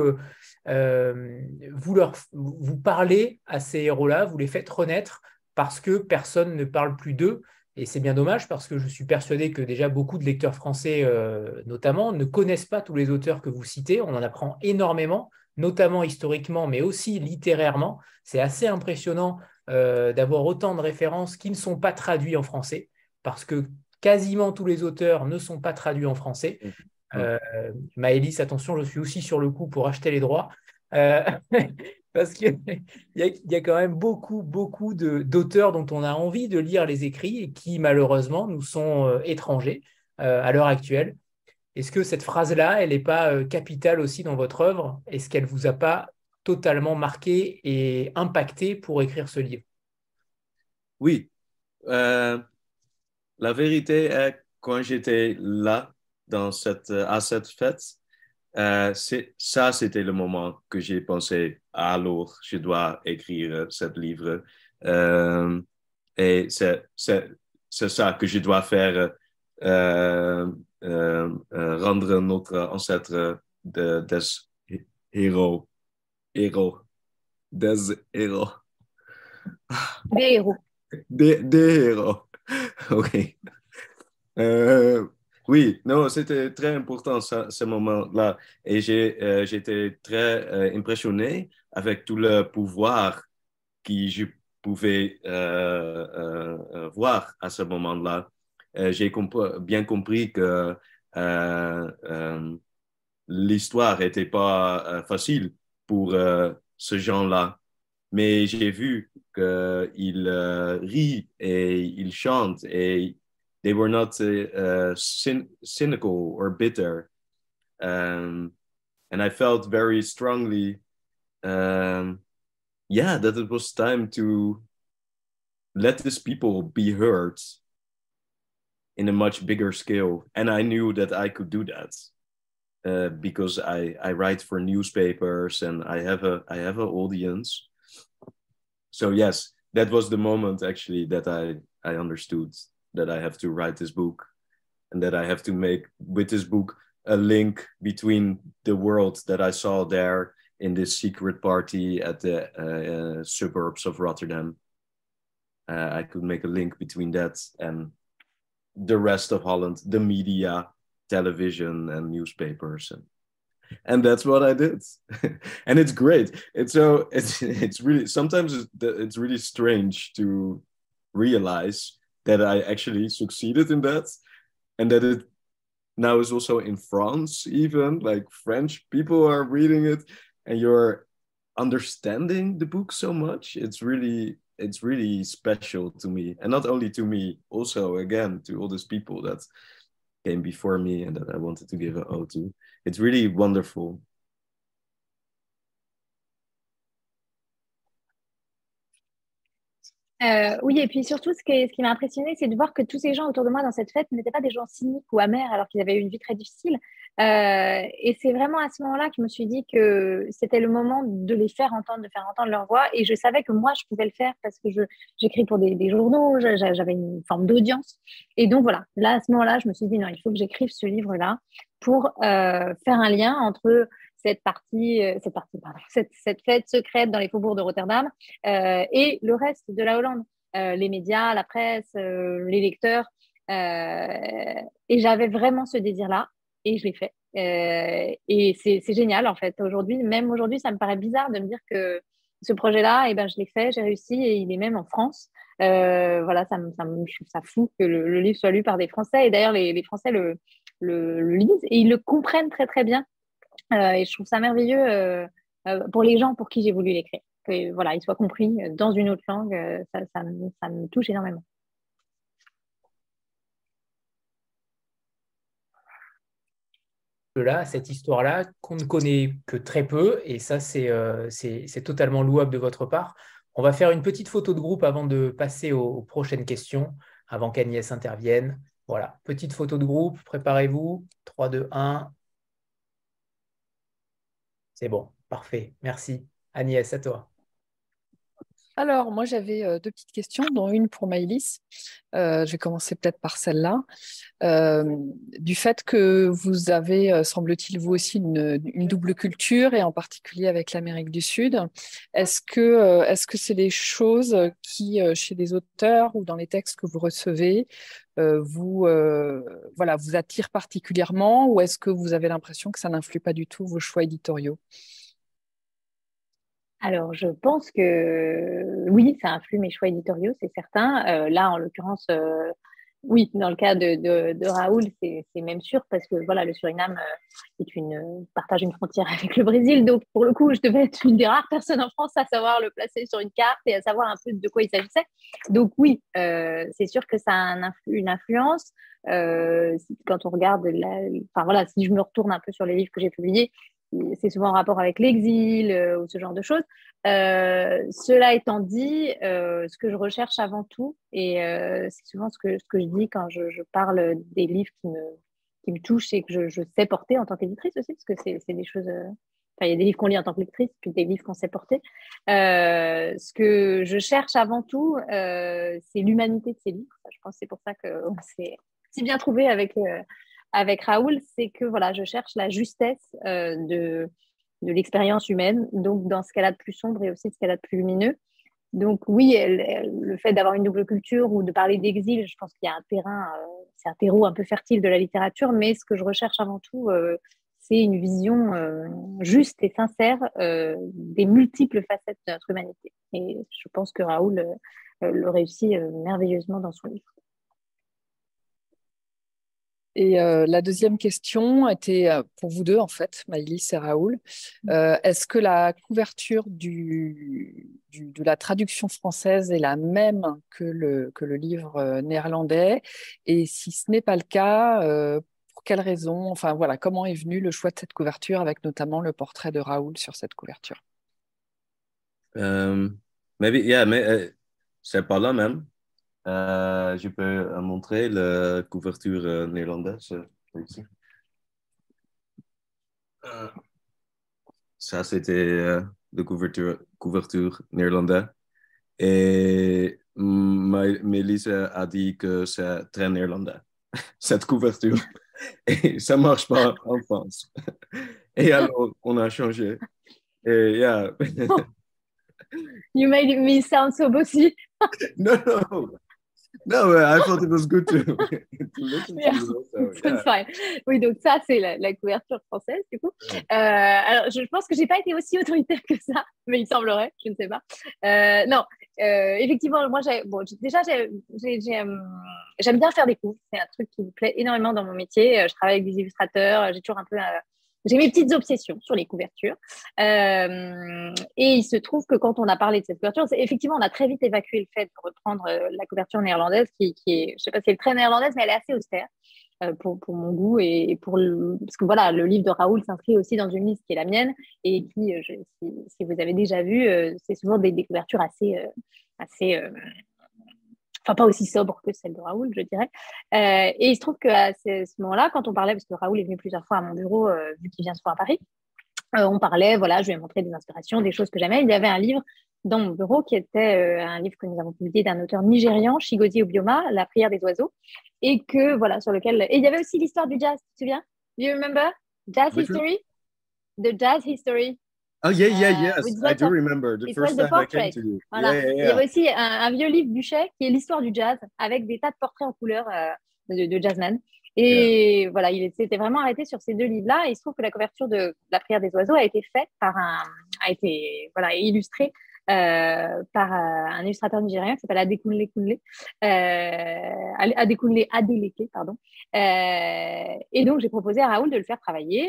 [SPEAKER 1] euh, vous, parlez à ces héros-là, vous les faites renaître parce que personne ne parle plus d'eux. Et c'est bien dommage parce que je suis persuadé que déjà beaucoup de lecteurs français, euh, notamment, ne connaissent pas tous les auteurs que vous citez. On en apprend énormément, notamment historiquement, mais aussi littérairement. C'est assez impressionnant euh, d'avoir autant de références qui ne sont pas traduits en français parce que quasiment tous les auteurs ne sont pas traduits en français. Euh, Maëlys, attention, je suis aussi sur le coup pour acheter les droits. Euh, parce qu'il y, y, a quand même beaucoup, beaucoup d'auteurs dont on a envie de lire les écrits et qui, malheureusement, nous sont euh, étrangers euh, à l'heure actuelle. Est-ce que cette phrase-là, elle n'est pas capitale aussi dans votre œuvre? Est-ce qu'elle ne vous a pas totalement marqué et impacté pour écrire ce livre?
[SPEAKER 3] Oui. la vérité est, quand j'étais là, dans cette, euh, à cette fête, euh, ça, c'était le moment que j'ai pensé, alors, je dois écrire ce livre. Euh, et c'est ça que je dois faire, euh rendre notre ancêtre de, des héros. Héros. Des héros.
[SPEAKER 2] Des héros.
[SPEAKER 3] Des, des héros. OK. Euh, oui, non, c'était très important ce moment-là. Et euh, j'étais très euh, impressionné avec tout le pouvoir que je pouvais euh, voir à ce moment-là. J'ai bien compris que l'histoire n'était pas facile pour ce genre-là. Mais j'ai vu qu'il rit et il chante et they were not cynical or bitter. Um, and I felt very strongly, um, yeah, that it was time to let these people be heard in a much bigger scale. And I knew that I could do that uh, because I, I write for newspapers and I have a I have an audience. So yes, that was the moment actually that I I understood that I have to write this book and that I have to make with this book a link between the world that I saw there in this secret party at the uh, uh, suburbs of Rotterdam. Uh, I could make a link between that and the rest of Holland, the media, television, and newspapers, and and that's what I did, and it's great. It's so it's it's really sometimes it's, it's really strange to realize that I actually succeeded in that, and that it now is also in France, even like French people are reading it, and you're understanding the book so much. It's really it's really special to me, and not only to me, also again to all these people that came before me and that I wanted to give an ode to. It's really wonderful
[SPEAKER 2] Euh, oui, et puis surtout, ce qui, ce qui m'a impressionné, c'est de voir que tous ces gens autour de moi dans cette fête n'étaient pas des gens cyniques ou amers alors qu'ils avaient eu une vie très difficile. Euh, et c'est vraiment à ce moment-là que je me suis dit que c'était le moment de les faire entendre, de faire entendre leur voix. Et je savais que moi, je pouvais le faire parce que j'écris pour des, des journaux, j'avais une forme d'audience. Et donc voilà, là, à ce moment-là, je me suis dit, non, il faut que j'écrive ce livre-là pour euh, faire un lien entre cette partie, euh, cette, fête secrète dans les faubourgs de Rotterdam euh, et le reste de la Hollande, euh, les médias, la presse, les lecteurs. et j'avais vraiment ce désir-là et je l'ai fait. et c'est génial en fait. Aujourd'hui, même aujourd'hui, ça me paraît bizarre de me dire que ce projet-là, eh ben, je l'ai fait, j'ai réussi et il est même en France. voilà, ça me, ça ça fou que le, livre soit lu par des Français. Et d'ailleurs, les, Français le, le, lisent et ils le comprennent très très bien. Euh, et je trouve ça merveilleux euh, euh, pour les gens pour qui j'ai voulu l'écrire. Que voilà, il soit compris dans une autre langue, ça, me, touche énormément.
[SPEAKER 1] là, cette histoire-là, qu'on ne connaît que très peu, et ça, c'est totalement louable de votre part. On va faire une petite photo de groupe avant de passer aux, aux prochaines questions, avant qu'Agnès intervienne. Voilà, petite photo de groupe, préparez-vous. 3, 2, 1. C'est bon, parfait. Merci. Agnès, à toi.
[SPEAKER 4] Alors, moi, j'avais euh, deux petites questions, dont une pour Maïlis. Euh, je vais commencer peut-être par celle-là. Euh, du fait que vous avez, semble-t-il, vous aussi, une, double culture, et en particulier avec l'Amérique du Sud, est-ce que est-ce que c'est des choses qui, chez les auteurs ou dans les textes que vous recevez, vous, voilà, vous attirent particulièrement, ou est-ce que vous avez l'impression que ça n'influe pas du tout vos choix éditoriaux?
[SPEAKER 2] Alors, je pense que oui, ça influe mes choix éditoriaux, c'est certain. Euh, là, en l'occurrence, euh, oui, dans le cas de, Raoul, c'est même sûr parce que voilà, le Suriname euh, partage une frontière avec le Brésil. Donc, pour le coup, je devais être une des rares personnes en France à savoir le placer sur une carte et à savoir un peu de quoi il s'agissait. Donc, oui, c'est sûr que ça a une influence. quand on regarde, enfin voilà, si je me retourne un peu sur les livres que j'ai publiés, c'est souvent en rapport avec l'exil euh, ou ce genre de choses. Euh, cela étant dit, euh, ce que je recherche avant tout, et c'est souvent ce que, ce que je dis quand je, parle des livres qui me, qui me touchent et que je, sais porter en tant qu'éditrice aussi, parce que c'est des choses. Enfin, il y a des livres qu'on lit en tant que puis des livres qu'on sait porter. ce que je cherche avant tout, c'est l'humanité de ces livres. Je pense que c'est pour ça qu'on s'est si bien trouvé avec avec Raoul, c'est que voilà, je cherche la justesse euh, de, de l'expérience humaine, donc dans ce qu'elle a de plus sombre et aussi ce qu'elle a de plus lumineux. Donc oui, le fait d'avoir une double culture ou de parler d'exil, je pense qu'il y a un terrain, euh, c'est un terreau un peu fertile de la littérature, mais ce que je recherche avant tout, euh, c'est une vision juste et sincère des multiples facettes de notre humanité. Et je pense que Raoul le réussit merveilleusement dans son livre.
[SPEAKER 4] Et euh, la deuxième question était euh, pour vous deux, en fait, Maïlis et Raoul.
[SPEAKER 2] Mm.
[SPEAKER 4] Euh, Est-ce que la couverture du, du- de la traduction française est la même que le, que le livre néerlandais? Et si ce n'est pas le cas, euh, pour quelles raisons? Enfin, voilà, comment est venu le choix de cette couverture avec notamment le portrait de Raoul sur cette couverture?
[SPEAKER 3] Um, maybe, yeah, mais, euh, c'est pas là même. Euh, je peux euh, montrer la couverture euh, néerlandaise. ici. Ça, c'était la couverture, couverture néerlandaise. Et Mélisse a dit que c'est très néerlandais, cette couverture. Et ça marche pas en France. Et alors, on a changé. Et yeah.
[SPEAKER 2] You made me sound so bossy.
[SPEAKER 3] No, no. No, I thought it was good to, to listen to
[SPEAKER 2] Yeah.
[SPEAKER 3] you also.
[SPEAKER 2] It's
[SPEAKER 3] Yeah.
[SPEAKER 2] fine. Oui, donc ça, c'est la, la couverture française, du coup. Euh, alors, je pense que j'ai pas été aussi autoritaire que ça, mais il semblerait, je ne sais pas. Euh, non, euh, effectivement, moi, bon, déjà, j'ai, j'ai- j'ai, j'aime bien faire des coups. C'est un truc qui me plaît énormément dans mon métier. Je travaille avec des illustrateurs. J'ai toujours un peu, j'ai mes petites obsessions sur les couvertures. Euh, et il se trouve que quand on a parlé de cette couverture, effectivement, on a très vite évacué le fait de reprendre euh, la couverture néerlandaise, qui, est, je sais pas si elle est très néerlandaise, mais elle est assez austère euh, pour, mon goût et, pour parce que voilà, le livre de Raoul s'inscrit aussi dans une liste qui est la mienne et qui, si, vous avez déjà vu, c'est souvent des, des couvertures assez, assez enfin pas aussi sobre que celle de Raoul, je dirais. Euh, et il se trouve qu'à ce, ce moment-là, quand on parlait, parce que Raoul est venu plusieurs fois à mon bureau, euh, vu qu'il vient souvent à Paris, euh, on parlait, voilà, je lui ai montré des inspirations, des choses que j'aimais. Il y avait un livre dans mon bureau qui était un livre que nous avons publié d'un auteur nigérian, Chigozie Obioma, La prière des oiseaux, et que voilà, sur lequel. Et il y avait aussi l'histoire du jazz, tu te souviens? You remember? Jazz history? The jazz history.
[SPEAKER 3] Oh, yeah, yeah,
[SPEAKER 2] Uh,
[SPEAKER 3] yes. I do remember the first time I came to you.
[SPEAKER 2] Voilà.
[SPEAKER 3] Yeah,
[SPEAKER 2] Il y avait aussi un, un vieux livre Buchet qui est l'histoire du jazz avec des tas de portraits en couleur euh, de, de jazzmen. Et voilà, il s'était vraiment arrêté sur ces deux livres-là. Et il se trouve que la couverture de La prière des oiseaux a été faite par un, a été voilà illustrée euh, par euh, un illustrateur nigérien qui s'appelle Adekunle Kunle, euh, Adekunle Adeleke, pardon. Et donc j'ai proposé à Raoul de le faire travailler.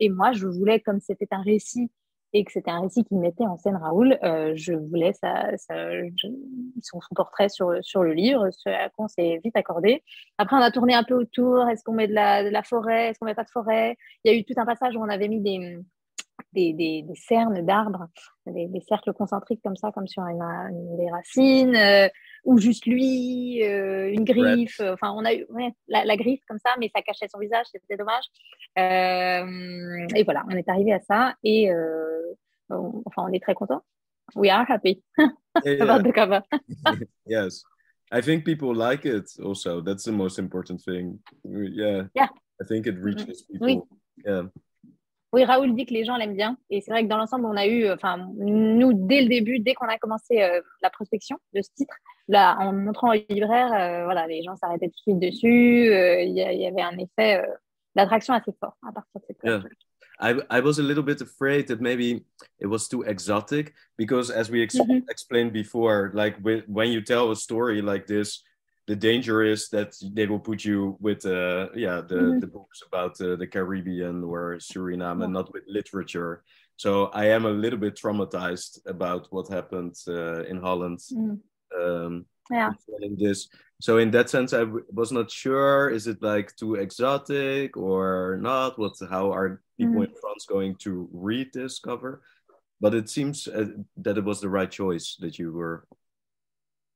[SPEAKER 2] Et moi, je voulais, comme c'était un récit et que c'était un récit qui mettait en scène Raoul, euh, je voulais son, portrait sur, le livre, ce à quoi on s'est vite accordé. Après, on a tourné un peu autour. Est-ce qu'on met de la, forêt Est-ce qu'on met pas de forêt? Il y a eu tout un passage où on avait mis des, des, cernes d'arbres, des, cercles concentriques comme ça, comme sur une- des racines, euh, ou juste lui, euh, une griffe. euh, Enfin, on a eu ouais, la, la griffe comme ça, mais ça cachait son visage, c'était dommage. Euh, et voilà, on est arrivé à ça, et euh, on- enfin, on est très content. We are happy
[SPEAKER 3] Yeah,
[SPEAKER 2] about the cover.
[SPEAKER 3] yes. I think people like it also. That's the most important thing. Yeah.
[SPEAKER 2] Yeah.
[SPEAKER 3] I think it reaches people.
[SPEAKER 2] Oui.
[SPEAKER 3] Yeah.
[SPEAKER 2] Oui, Raoul dit que les gens l'aiment bien. Et c'est vrai que dans l'ensemble, on a eu, enfin, nous, dès le début, dès qu'on a commencé euh, la prospection de ce titre, là, en montrant au libraire, euh, voilà, les gens s'arrêtaient tout de suite dessus. euh, Il y, y avait un effet euh, d'attraction assez fort à partir de cette
[SPEAKER 3] Yeah. I, I was a little bit afraid that maybe it was too exotic because, as we ex-
[SPEAKER 2] Mhm.
[SPEAKER 3] explained before, like with, when you tell a story like this, the danger is that they will put you with, uh, yeah, the,
[SPEAKER 2] Mhm.
[SPEAKER 3] the books about uh, the Caribbean or Suriname and not with literature. So I am a little bit traumatized about what happened uh, in Holland
[SPEAKER 2] Mm.
[SPEAKER 3] Um,
[SPEAKER 2] Yeah.
[SPEAKER 3] this. So in that sense, I was not sure. Is it like too exotic or not? What? How are people in France going to read this cover? But it seems uh, that it was the right choice. That you were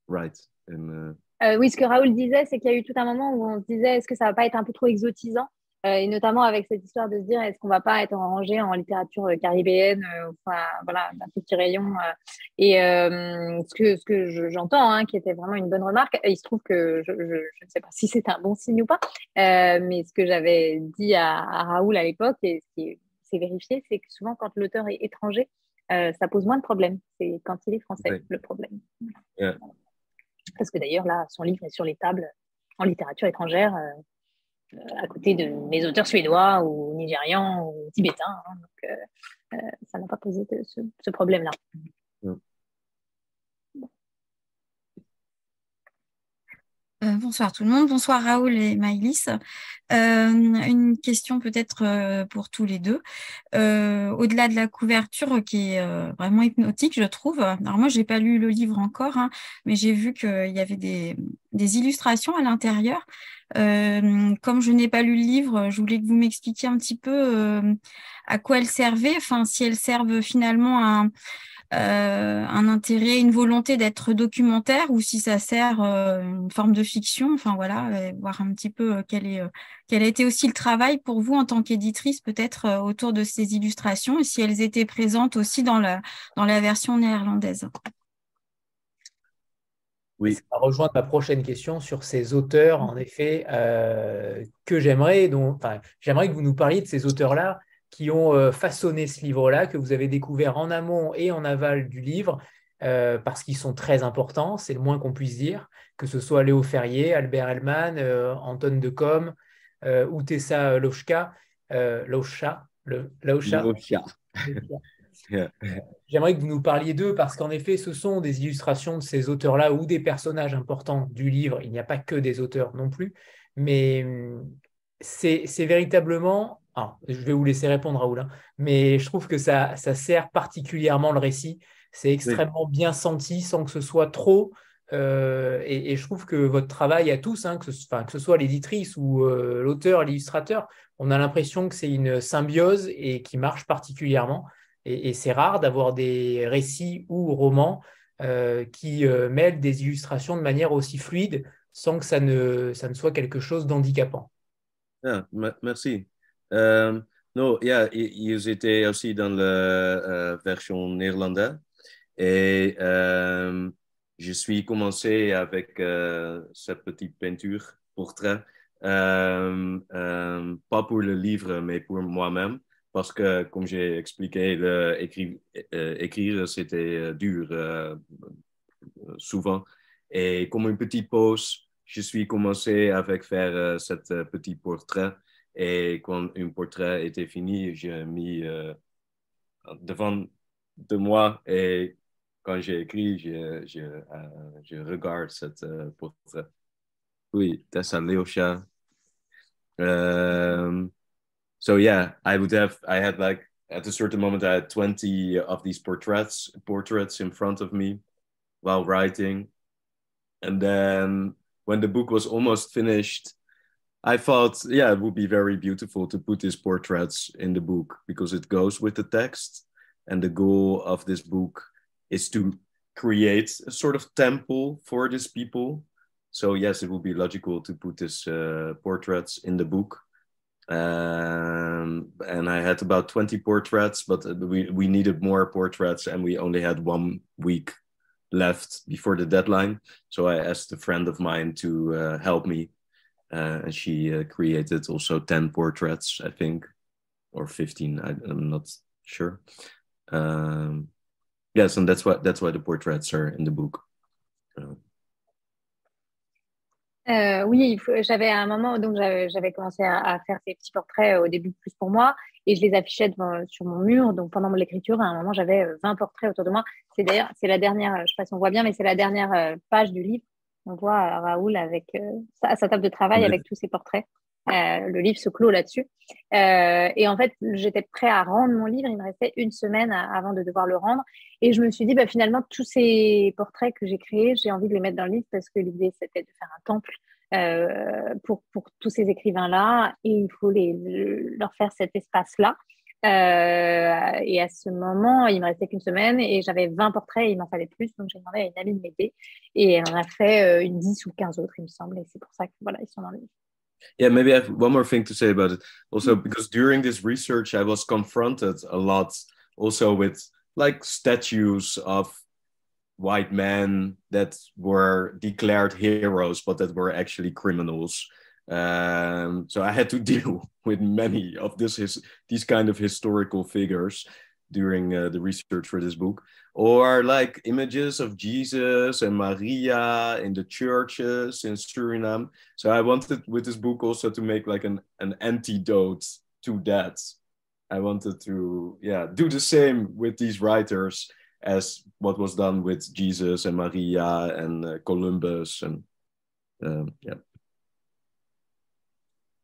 [SPEAKER 3] right in. Uh,
[SPEAKER 2] Euh, oui, ce que Raoul disait, c'est qu'il y a eu tout un moment où on se disait est-ce que ça va pas être un peu trop exotisant et notamment avec cette histoire de se dire est-ce qu'on va pas être rangé en littérature euh, caribéenne, euh, enfin voilà, d'un petit rayon. euh. et euh, ce que ce que je- j'entends, hein, qui était vraiment une bonne remarque, et il se trouve que je, je, je ne sais pas si c'est un bon signe ou pas, euh, mais ce que j'avais dit à, à Raoul à l'époque et ce qui s'est vérifié, c'est que souvent quand l'auteur est étranger, euh, ça pose moins de problèmes. C'est quand il est français le problème. Parce que d'ailleurs, là, son livre est sur les tables en littérature étrangère, euh, euh, à côté de mes auteurs suédois ou nigérians ou tibétains. hein. donc, euh, euh, ça n'a pas posé de- ce, ce problème-là.
[SPEAKER 5] Euh, bonsoir tout le monde, bonsoir Raoul et Maïlis. Euh, une question peut-être euh, pour tous les deux. Au-delà de la couverture qui est vraiment hypnotique, je trouve. Alors moi, je n'ai pas lu le livre encore, hein, mais j'ai vu qu'il y avait des, des, illustrations à l'intérieur. comme je n'ai pas lu le livre, je voulais que vous m'expliquiez un petit peu à quoi elles servaient, enfin si elles servent finalement à euh, un intérêt, une volonté d'être documentaire ou si ça sert euh, une forme de fiction. Enfin voilà, voir un petit peu euh, quel, est, quel a été aussi le travail pour vous en tant qu'éditrice peut-être autour de ces illustrations et si elles étaient présentes aussi dans la, dans la version néerlandaise.
[SPEAKER 1] Oui. Ça va rejoindre ma prochaine question sur ces auteurs, en effet, que j'aimerais. Enfin, j'aimerais que vous nous parliez de ces auteurs-là qui ont euh, façonné ce livre-là, que vous avez découvert en amont et en aval du livre, euh, parce qu'ils sont très importants, c'est le moins qu'on puisse dire, que ce soit Léo Ferrier, Albert Hellman, euh, Anton de Com, ou Tessa Lochka, Locha, J'aimerais que vous nous parliez d'eux parce qu'en effet, ce sont des illustrations de ces auteurs-là ou des personnages importants du livre. Il n'y a pas que des auteurs non plus, mais hum, c'est véritablement ah, je vais vous laisser répondre, Raoul, hein. mais je trouve que ça, ça sert particulièrement le récit. C'est extrêmement bien senti sans que ce soit trop. Euh, et, je trouve que votre travail à tous, hein, que, ce, que, ce, soit l'éditrice ou euh, l'auteur, l'illustrateur, on a l'impression que c'est une symbiose et qui marche particulièrement. Et, c'est rare d'avoir des récits ou romans euh, qui mêlent des illustrations de manière aussi fluide sans que ça ne, ça ne soit quelque chose d'handicapant.
[SPEAKER 3] Ah, merci. Euh, non, ja, ils étaient aussi dans la euh, version néerlandaise. Et euh, je suis commencé avec cette petite peinture, portrait, pas pour le livre, mais pour moi-même. Parce que, comme j'ai expliqué, le, écrire, écrire c'était dur souvent. Et comme une petite pause, je suis commencé avec faire cette petit portrait. Et quand un portrait était fini, j'ai mis euh, devant de moi et quand j'ai écrit, je, je, je regarde cet portrait. Oui, Tessa Leosha. So yeah, I would have, I had like, at a certain moment, I had 20 of these portraits, portraits in front of me while writing. And then when the book was almost finished, I thought, yeah, it would be very beautiful to put these portraits in the book because it goes with the text. And the goal of this book is to create a sort of temple for these people. So, yes, it would be logical to put these uh, portraits in the book. Um, and I had about 20 portraits, but we, we needed more portraits and we only had one week left before the deadline. So I asked a friend of mine to uh, help me uh, and she uh, created also 10 portraits, I think, or 15. I, am not sure. Um, yes, and that's why that's why the portraits are in the book. Uh,
[SPEAKER 2] euh, oui, j'avais à un moment, donc j'avais commencé à, à, faire ces petits portraits au début plus pour moi et je les affichais devant, sur mon mur. Donc pendant l'écriture, à un moment, j'avais 20 portraits autour de moi. C'est d'ailleurs, c'est la dernière, je ne sais pas si on voit bien, mais c'est la dernière euh, page du livre on voit Raoul avec, euh, à sa table de travail avec tous ses portraits. Euh, le livre se clôt là-dessus. Euh, et en fait, j'étais prêt à rendre mon livre. Il me restait une semaine avant de devoir le rendre. Et je me suis dit, bah, finalement, tous ces portraits que j'ai créés, j'ai envie de les mettre dans le livre parce que l'idée, c'était de faire un temple pour, pour, tous ces écrivains-là. Et il faut leur faire cet espace-là. Euh, et à ce moment, il me restait qu'une semaine et j'avais 20 portraits et il m'en fallait plus. Donc j'ai demandé à une amie de m'aider et elle en a fait euh, une 10 ou 15 autres, il me semble. Et c'est pour ça que voilà, ils sont dans le livre.
[SPEAKER 3] Yeah, maybe I have one more thing to say about it. Also, mm. because during this research, I was confronted a lot also with like statues of white men that were declared heroes, but that were actually criminals. Um, so I had to deal with many of this his, these kind of historical figures during uh, the research for this book, or like images of Jesus and Maria in the churches in Suriname. So I wanted with this book also to make like an, an antidote to that. I wanted to yeah do the same with these writers as what was done with Jesus and Maria and uh, Columbus and Um, yeah.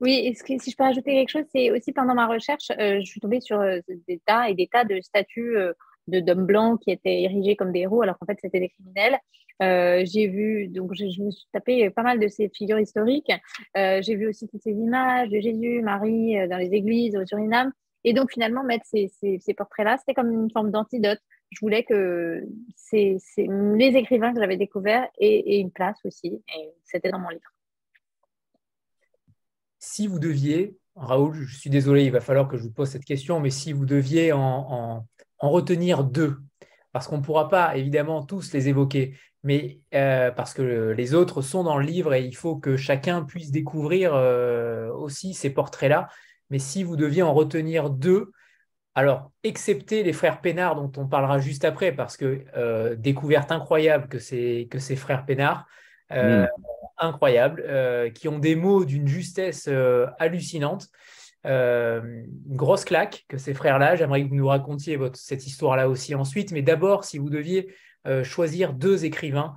[SPEAKER 2] Oui, ce que, si je peux rajouter quelque chose, c'est aussi pendant ma recherche, euh, je suis tombée sur euh, des tas et des tas de statues euh, de d'hommes blancs qui étaient érigés comme des héros, alors qu'en fait c'était des criminels. Euh, j'ai vu, donc je, je, me suis tapé pas mal de ces figures historiques. Euh, j'ai vu aussi toutes ces images de Jésus, Marie dans les églises au Suriname. Et donc finalement mettre ces, ces, ces portraits-là, c'était comme une forme d'antidote. Je voulais que ces, les écrivains que j'avais découverts aient, aient une place aussi, et c'était dans mon livre
[SPEAKER 1] si vous deviez, Raoul, je suis désolé, il va falloir que je vous pose cette question, mais si vous deviez en, en, en retenir deux, parce qu'on ne pourra pas évidemment tous les évoquer, mais euh, parce que les autres sont dans le livre et il faut que chacun puisse découvrir euh, aussi ces portraits-là. Mais si vous deviez en retenir deux, alors, excepté les frères Pénard, dont on parlera juste après, parce que euh, découverte incroyable que ces frères Pénard, euh, mm. Incroyables, euh, qui ont des mots d'une justesse euh, hallucinante. une grosse claque que ces frères-là. J'aimerais que vous nous racontiez votre, cette histoire-là aussi ensuite. Mais d'abord, si vous deviez choisir deux écrivains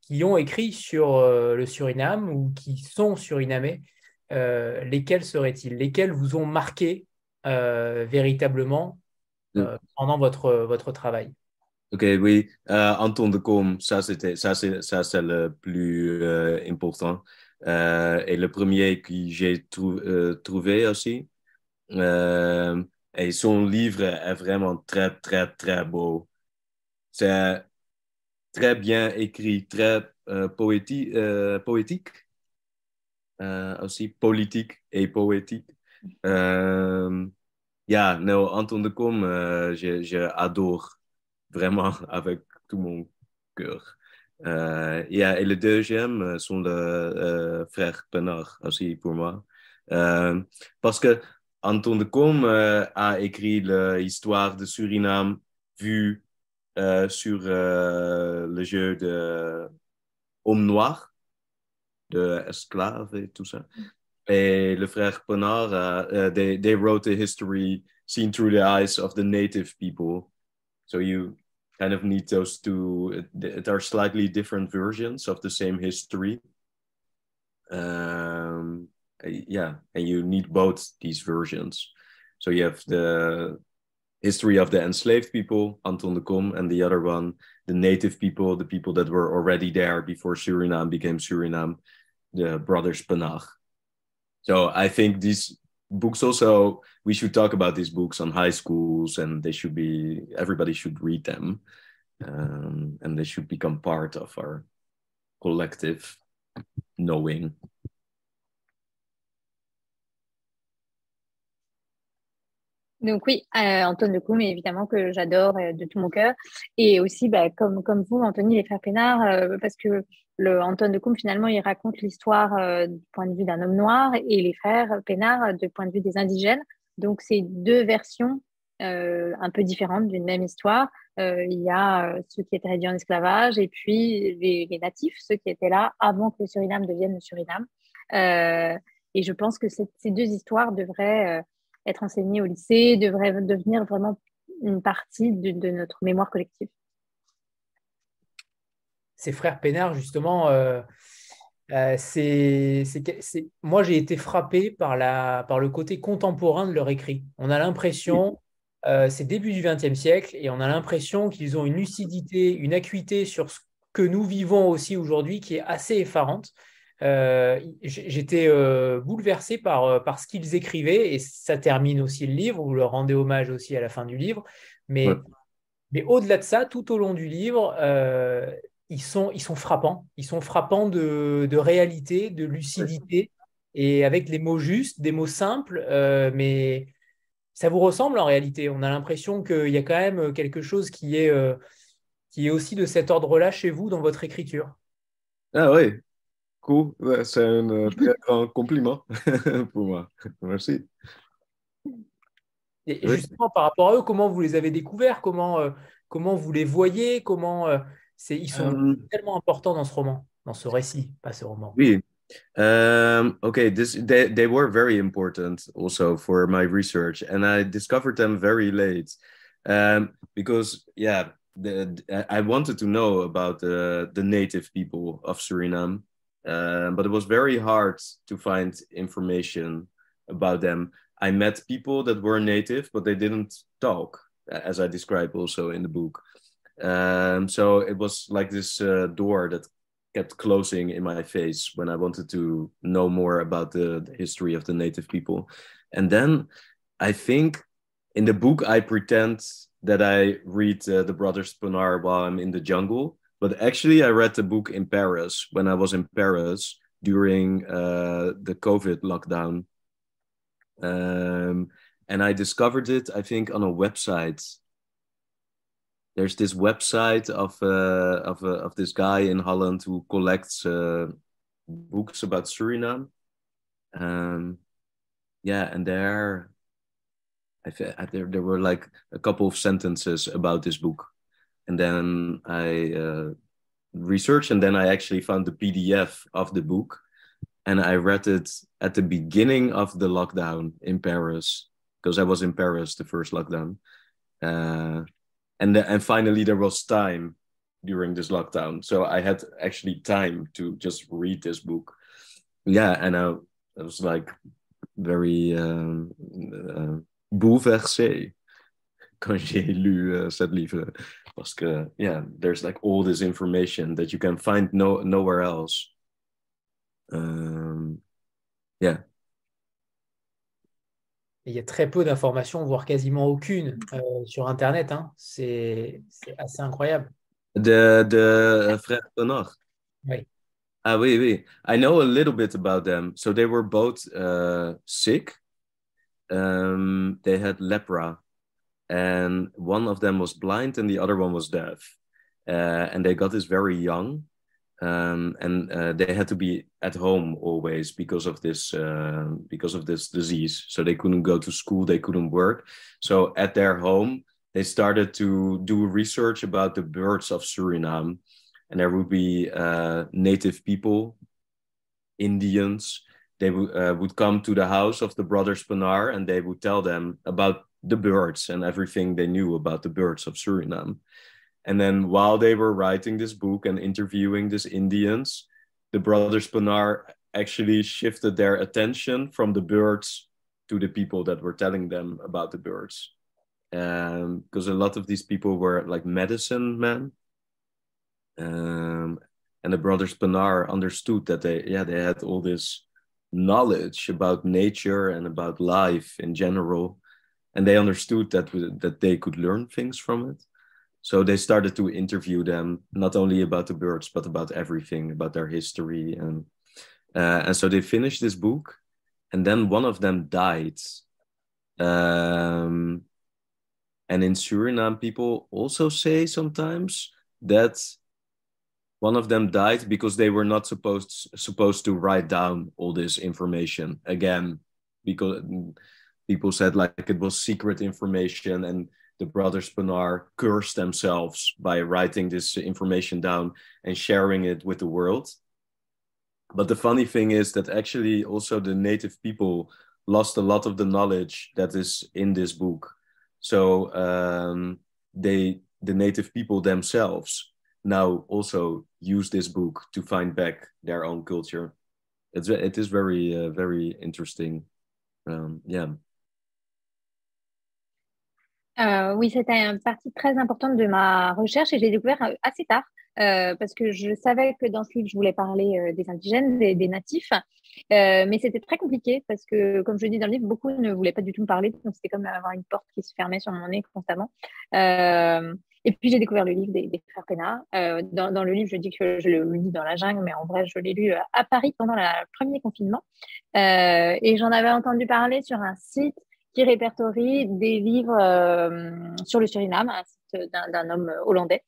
[SPEAKER 1] qui ont écrit sur le Suriname ou qui sont surinamais, lesquels seraient-ils? Lesquels vous ont marqué véritablement mm. pendant votre, votre travail?
[SPEAKER 3] Ok, oui. Euh, Anton de Com, ça ça c'est ça c'est le plus euh, important. Euh, et le premier que j'ai trou trouvé aussi. Et son livre est vraiment très très très beau. C'est très bien écrit, très poétique, aussi politique et poétique. ja, nou Anton de Com, j'adore vraiment avec tout mon cœur. Euh, yeah, et le deuxième euh, sont les euh, frères Penard aussi pour moi. Euh, parce que Anton de Com euh, a écrit l'histoire de Suriname vue euh, sur le jeu de Homme Noir, de esclaves et tout ça. Et le frère Penard, uh, they, they wrote a history seen through the eyes of the native people. So you kind of need those two. There are slightly different versions of the same history. Um, yeah, and you need both these versions. So you have the history of the enslaved people, Anton de Kom, and the other one, the native people, the people that were already there before Suriname became Suriname, the brothers Penach. So I think these books also we should talk about these books on high schools and they should be everybody should read them um, and they should become part of our collective knowing
[SPEAKER 2] Donc oui, euh, Antoine de Coum, évidemment que j'adore euh, de tout mon cœur. Et aussi, bah, comme, comme vous, Anthony, les frères Pénard, euh, parce que le Antoine de Coum, finalement, il raconte l'histoire euh, du point de vue d'un homme noir et les frères Pénard euh, du point de vue des indigènes. Donc c'est deux versions euh, un peu différentes d'une même histoire. il y a ceux qui étaient réduits en esclavage et puis les, les, natifs, ceux qui étaient là avant que le Suriname devienne le Suriname. et je pense que ces deux histoires devraient être enseigné au lycée, devrait devenir vraiment une partie de, de notre mémoire collective.
[SPEAKER 1] Ces frères Pénard, justement, euh, euh, c'est, moi j'ai été frappé par, la, par le côté contemporain de leur écrit. On a l'impression, euh, c'est début du XXe siècle, et on a l'impression qu'ils ont une lucidité, une acuité sur ce que nous vivons aussi aujourd'hui qui est assez effarante. Euh, j'étais euh, bouleversé par, euh, par ce qu'ils écrivaient et ça termine aussi le livre, vous leur rendez hommage aussi à la fin du livre. Mais, ouais. mais au-delà de ça, tout au long du livre, euh, ils, sont, ils sont frappants. Ils sont frappants de, de réalité, de lucidité et avec les mots justes, des mots simples, euh, mais ça vous ressemble en réalité. On a l'impression qu'il y a quand même quelque chose qui est, euh, qui est aussi de cet ordre-là chez vous dans votre écriture.
[SPEAKER 3] Ah oui, Cool, c'est un euh, très grand compliment pour moi. Merci.
[SPEAKER 1] Et justement, par rapport à eux, comment vous les avez découverts? Comment, euh, comment vous les voyez? Comment c'est, Ils sont um, tellement importants dans ce roman, dans ce récit, pas ce roman.
[SPEAKER 3] Oui. Um, okay, this they, they were very important also for my research, and I discovered them very late um, because, yeah, the, I wanted to know about the, the native people of Suriname. uh, but it was very hard to find information about them. I met people that were native, but they didn't talk, as I describe also in the book. Um, so it was like this uh, door that kept closing in my face when I wanted to know more about the, the history of the native people. And then I think in the book, I pretend that I read uh, the Brothers Ponar while I'm in the jungle. But actually, I read the book in Paris when I was in Paris during uh, the COVID lockdown. Um, and I discovered it, I think, on a website. There's this website of uh, of uh, of this guy in Holland who collects uh, books about Suriname. Um, yeah, and there I, there, there were like a couple of sentences about this book. And then I uh, researched, and then I actually found the PDF of the book. And I read it at the beginning of the lockdown in Paris, because I was in Paris the first lockdown. And, the, and finally, there was time during this lockdown. So I had actually time to just read this book. Yeah, and I, I was like very. Um, uh, bouleversé quand j'ai lu uh, cette livre parce que yeah there's like all this information that you can find no nowhere else um, yeah
[SPEAKER 1] il y a très peu d'informations, voire quasiment aucune euh, sur Internet. Hein. C'est assez incroyable.
[SPEAKER 3] De, de frères Tonor.
[SPEAKER 1] Oui.
[SPEAKER 3] Ah oui, oui. I know a little bit about them. So they were both uh, sick um, they had lepra, and one of them was blind and the other one was deaf. Uh, and they got this very young, um, and uh, they had to be at home always because of this uh, because of this disease. So they couldn't go to school, they couldn't work. So at their home, they started to do research about the birds of Suriname, and there would be uh, native people, Indians, they uh, would come to the house of the brothers Panar and they would tell them about the birds and everything they knew about the birds of Suriname. And then while they were writing this book and interviewing these Indians, the brothers Panar actually shifted their attention from the birds to the people that were telling them about the birds. Because um, a lot of these people were like medicine men. Um, and the brothers Panar understood that they, yeah, they had all this knowledge about nature and about life in general and they understood that that they could learn things from it so they started to interview them not only about the birds but about everything about their history and uh, and so they finished this book and then one of them died. Um, and in suriname people also say sometimes that one of them died because they were not supposed supposed to write down all this information. Again because people said like it was secret information and the brothers Panar cursed themselves by writing this information down and sharing it with the world. But the funny thing is that actually also the native people lost a lot of the knowledge that is in this book. So um, they, the native people themselves, now also use this book to find back their own culture. It's it is very uh, very interesting. Um, yeah.
[SPEAKER 2] Euh, oui, c'était une partie très importante de ma recherche et j'ai découvert euh, assez tard euh, parce que je savais que dans ce livre, je voulais parler euh, des indigènes, des, des natifs, euh, mais c'était très compliqué parce que, comme je dis dans le livre, beaucoup ne voulaient pas du tout me parler, donc c'était comme avoir une porte qui se fermait sur mon nez constamment. Euh, et puis j'ai découvert le livre des, des frères. Euh, dans, dans, le livre, je dis que je le lis dans la jungle, mais en vrai, je l'ai lu à Paris pendant le premier confinement. et j'en avais entendu parler sur un site qui répertorie des livres sur le Suriname, un site d'un homme hollandais.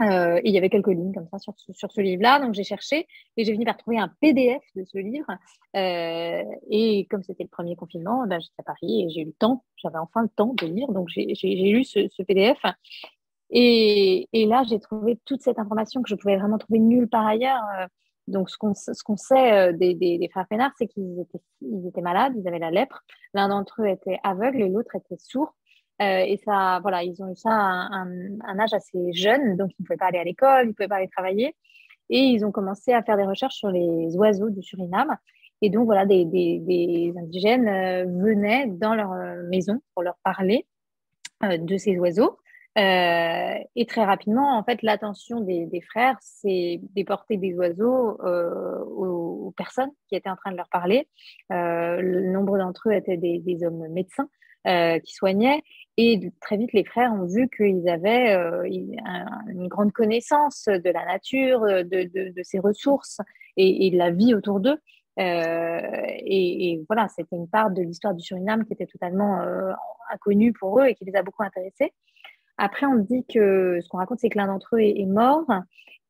[SPEAKER 2] Euh, et il y avait quelques lignes comme ça sur, sur ce livre-là. Donc j'ai cherché et j'ai fini par trouver un PDF de ce livre. Euh, et comme c'était le premier confinement, ben, j'étais à Paris et j'ai eu le temps, j'avais enfin le temps de lire. Donc j'ai lu ce, ce PDF. Et, et là, j'ai trouvé toute cette information que je pouvais vraiment trouver nulle part ailleurs. Euh, donc, ce qu'on sait euh, des, des, frères Pénard, c'est qu'ils étaient, ils étaient malades, ils avaient la lèpre. L'un d'entre eux était aveugle et l'autre était sourd. Euh, et ça, voilà, ils ont eu ça à un, un, âge assez jeune, donc ils ne pouvaient pas aller à l'école, ils ne pouvaient pas aller travailler. et ils ont commencé à faire des recherches sur les oiseaux du Suriname. Et donc, voilà, des, des, indigènes venaient dans leur maison pour leur parler de ces oiseaux. Euh, et très rapidement, en fait, l'attention des, frères s'est déportée des oiseaux euh, aux, personnes qui étaient en train de leur parler. Euh, le nombre d'entre eux étaient des, hommes médecins qui soignaient. Et très vite, les frères ont vu qu'ils avaient une grande connaissance de la nature, de, ses ressources et, de la vie autour d'eux. Et, voilà, c'était une part de l'histoire du Suriname qui était totalement inconnue pour eux et qui les a beaucoup intéressés. Après, on dit que ce qu'on raconte, c'est que l'un d'entre eux est, mort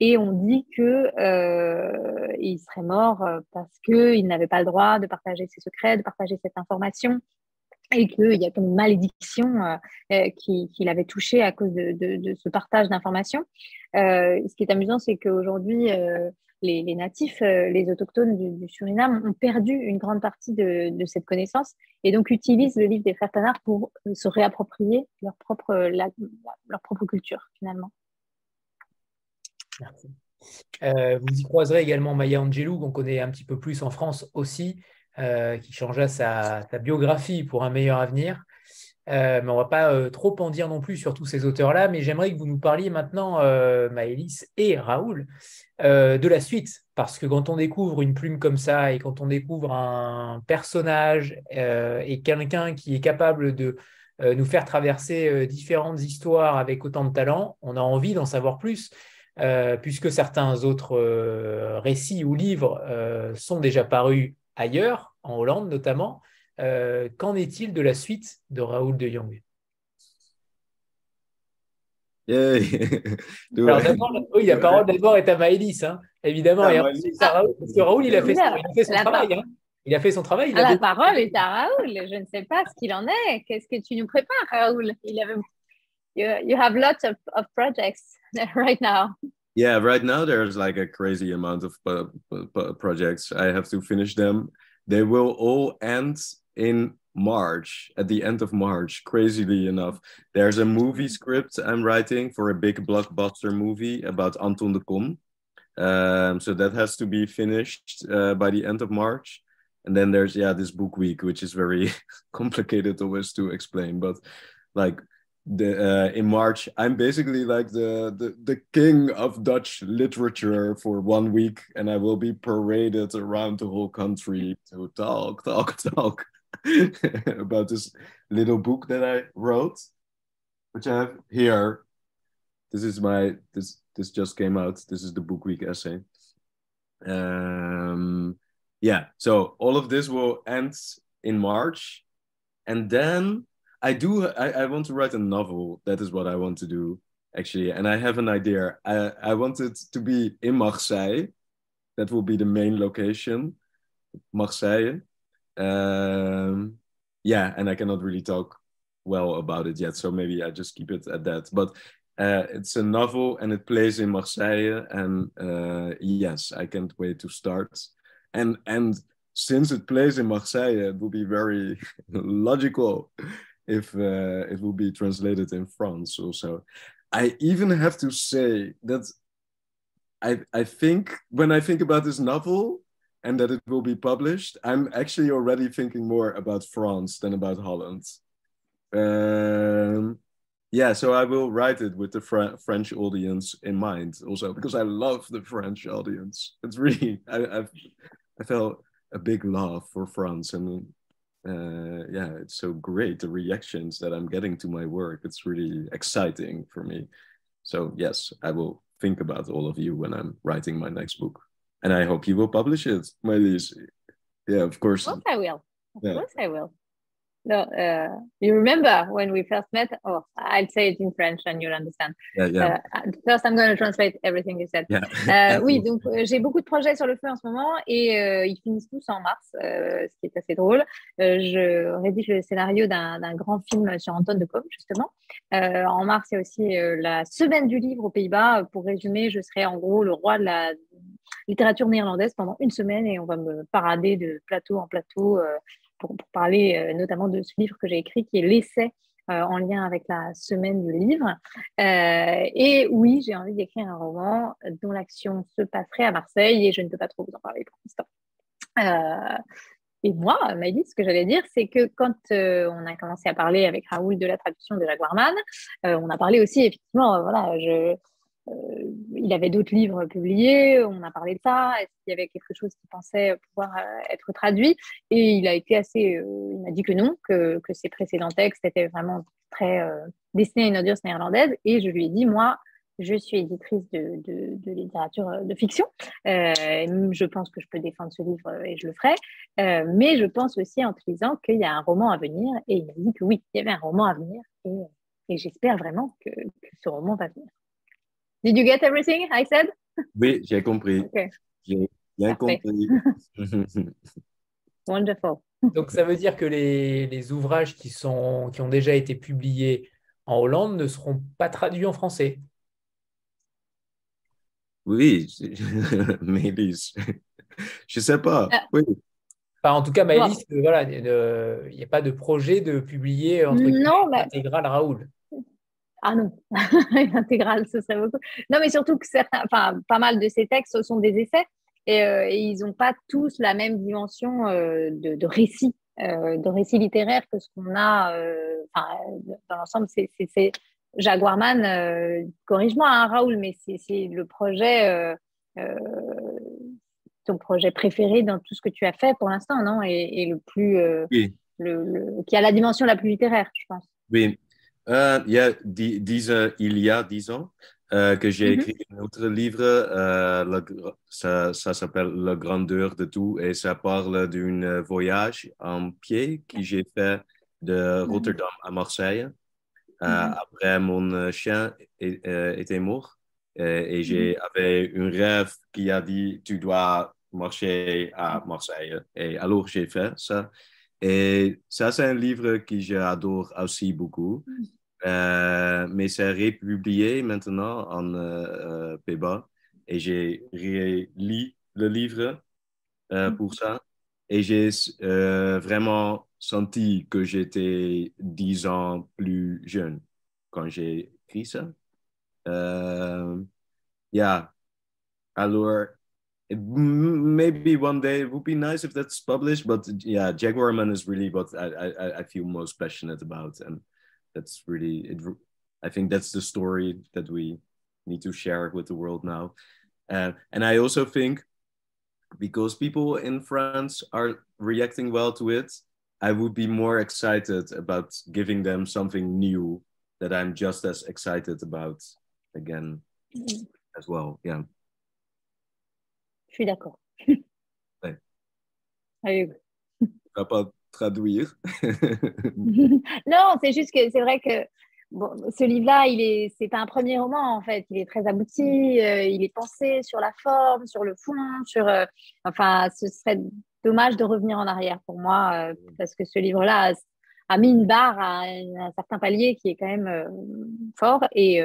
[SPEAKER 2] et on dit qu'il euh, serait mort euh, parce qu'il n'avait pas le droit de partager ses secrets, de partager cette information et qu'il y a comme une malédiction euh, euh qui, l'avait touché à cause de, ce partage d'informations. ce qui est amusant, c'est qu'aujourd'hui, les, natifs, euh, les autochtones du, Suriname ont perdu une grande partie de, cette connaissance et donc utilisent le livre des frères Panard pour se réapproprier leur propre, propre culture finalement.
[SPEAKER 1] Euh, vous y croiserez également Maya Angelou, qu'on connaît un petit peu plus en France aussi, euh, qui changea sa, biographie pour un meilleur avenir. Euh, mais on ne va pas euh, trop en dire non plus sur tous ces auteurs-là. Mais j'aimerais que vous nous parliez maintenant, euh, Maëlys et Raoul, de la suite. Parce que quand on découvre une plume comme ça et quand on découvre un personnage et quelqu'un qui est capable de nous faire traverser différentes histoires avec autant de talent, on a envie d'en savoir plus. puisque certains autres récits ou livres sont déjà parus ailleurs, en Hollande notamment, euh, qu'en est-il de la suite de Raoul de Jong? Alors d'abord, oui, la parole d'abord est à Maëlys, hein, évidemment. Ah, et Raoul, parce que Raoul, il a fait, son, il a fait son travail. Hein. Il a fait son travail.
[SPEAKER 2] Ah, la parole est à Raoul. Je ne sais pas ce qu'il en est. Qu'est-ce que tu nous prépares, Raoul? Il avait... you, you have lots of, of projects right now.
[SPEAKER 3] Yeah, right now there's like a crazy amount of uh, projects. I have to finish them. They will all end in March, at the end of March, crazily enough. There's a movie script I'm writing for a big blockbuster movie about Anton de Kom. Um, so that has to be finished uh, by the end of March. And then there's, yeah, this book week, which is very complicated always to explain. But like the uh, in March, I'm basically like the, the the king of Dutch literature for one week, and I will be paraded around the whole country to talk, talk, talk. about this little book that I wrote, which I have here. This is my this this just came out. This is the book week essay. Um, yeah, so all of this will end in March, and then I do I, I want to write a novel. That is what I want to do actually, and I have an idea. I I want it to be in Marseille. That will be the main location, Marseille um, yeah, and I cannot really talk well about it yet, so maybe I just keep it at that. But uh, it's a novel and it plays in Marseille, and uh, yes, I can't wait to start. And and since it plays in Marseille, it will be very logical if uh, it will be translated in France also. I even have to say that I I think when I think about this novel, and that it will be published, I'm actually already thinking more about France than about Holland. Um, yeah, so I will write it with the Fr French audience in mind also because I love the French audience. It's really I I've, I felt a big love for France and uh, yeah, it's so great the reactions that I'm getting to my work. It's really exciting for me. So yes, I will think about all of you when I'm writing my next book and I hope you will publish it, my Lise. Yeah, of course.
[SPEAKER 2] Of course I will. Of yeah. course I will. No, uh, you remember when we first met? Oh, I'll say it in French and you'll understand.
[SPEAKER 3] Yeah, yeah.
[SPEAKER 2] Uh, first, I'm going to translate everything you said. Yeah. euh, oui, donc euh, j'ai beaucoup de projets sur le feu en ce moment et euh, ils finissent tous en mars, euh, ce qui est assez drôle. Je rédige le scénario d'un grand film sur Anton de Com, justement. En mars, il y a aussi la semaine du livre aux Pays-Bas. Pour résumer, je serai en gros le roi de la littérature néerlandaise pendant une semaine et on va me parader de plateau en plateau pour, parler euh, notamment de ce livre que j'ai écrit qui est l'essai en lien avec la semaine du livre. et oui, j'ai envie d'écrire un roman dont l'action se passerait à Marseille et je ne peux pas trop vous en parler pour l'instant. Et moi, Maïlis, ce que j'allais dire, c'est que quand euh, on a commencé à parler avec Raoul de la traduction de Jaguarman, euh, on a parlé aussi, effectivement, euh, voilà, je, il avait d'autres livres publiés, on a parlé de ça, est-ce qu'il y avait quelque chose qui pensait pouvoir être traduit? Et il a été assez, il m'a dit que non, que, que, ses précédents textes étaient vraiment très destinés à une audience néerlandaise. Et je lui ai dit, moi, je suis éditrice de, de, littérature euh, de fiction. Euh, je pense que je peux défendre ce livre et je le ferai. Euh, mais je pense aussi en te disant qu'il y a un roman à venir. Et il m'a dit que oui, il y avait un roman à venir. Et j'espère vraiment que, ce roman va venir. Did you get everything I said?
[SPEAKER 3] Oui, j'ai compris. J'ai bien compris.
[SPEAKER 2] Wonderful.
[SPEAKER 1] Donc ça veut dire que les, les ouvrages qui, sont, qui ont déjà été publiés en Hollande ne seront pas traduits en français
[SPEAKER 3] oui, Maëlys. Je ne sais pas. Ah. Oui.
[SPEAKER 1] en tout cas, Maëlys, euh, voilà, il n'y a pas de projet de publier entre
[SPEAKER 2] non,
[SPEAKER 1] l'intégrale Raoul.
[SPEAKER 2] Ah non, l'intégrale, ce serait beaucoup. Non, mais surtout que certains, enfin, pas mal de ces textes sont des essais et, euh, ils n'ont pas tous la même dimension euh, de, de, récit, de récit littéraire que ce qu'on a. dans l'ensemble, c'est Jaguarman, euh, corrige-moi, hein, Raoul, mais c'est le projet, euh, euh, ton projet préféré dans tout ce que tu as fait pour l'instant, non? Et, le plus, le, qui a la dimension la plus littéraire, je pense.
[SPEAKER 3] Oui, il y a dix, il y a dix ans que j'ai mm-hmm. écrit un autre livre, ça, ça s'appelle La grandeur de tout et ça parle d'un voyage en pied que j'ai fait de mm-hmm. Rotterdam à Marseille. Euh, mhm. Après, mon euh, chien euh, était mort et j'avais mhm. un rêve qui a dit tu dois marcher à Marseille. Et alors, j'ai fait ça. Et ça, c'est un livre que j'adore aussi beaucoup. Mhm. mais c'est republié maintenant en euh, Pays-Bas. Et j'ai lu le livre pour ça. Et j'ai vraiment senti que j'étais dix ans plus jeune quand j'ai écrit ça. Yeah. Alors, it, maybe one day it would be nice if that's published, but yeah, Jaguarman is really what I, I, I feel most passionate about. And that's really, it, I think that's the story that we need to share with the world now. Uh, and I also think because people in France are reacting well to it, I would be more excited about giving them something new that I'm just as excited about again mm. as well. Yeah.
[SPEAKER 2] Je suis d'accord.
[SPEAKER 3] Ouais.
[SPEAKER 2] Allez.
[SPEAKER 3] vas pas traduire.
[SPEAKER 2] non, c'est juste que c'est vrai que bon, ce livre-là, il est, c'est un premier roman en fait. Il est très abouti, euh, il est pensé sur la forme, sur le fond, sur. Euh, enfin, ce serait dommage de revenir en arrière pour moi, euh, parce que ce livre-là a, mis une barre à, un certain palier qui est quand même fort. Et,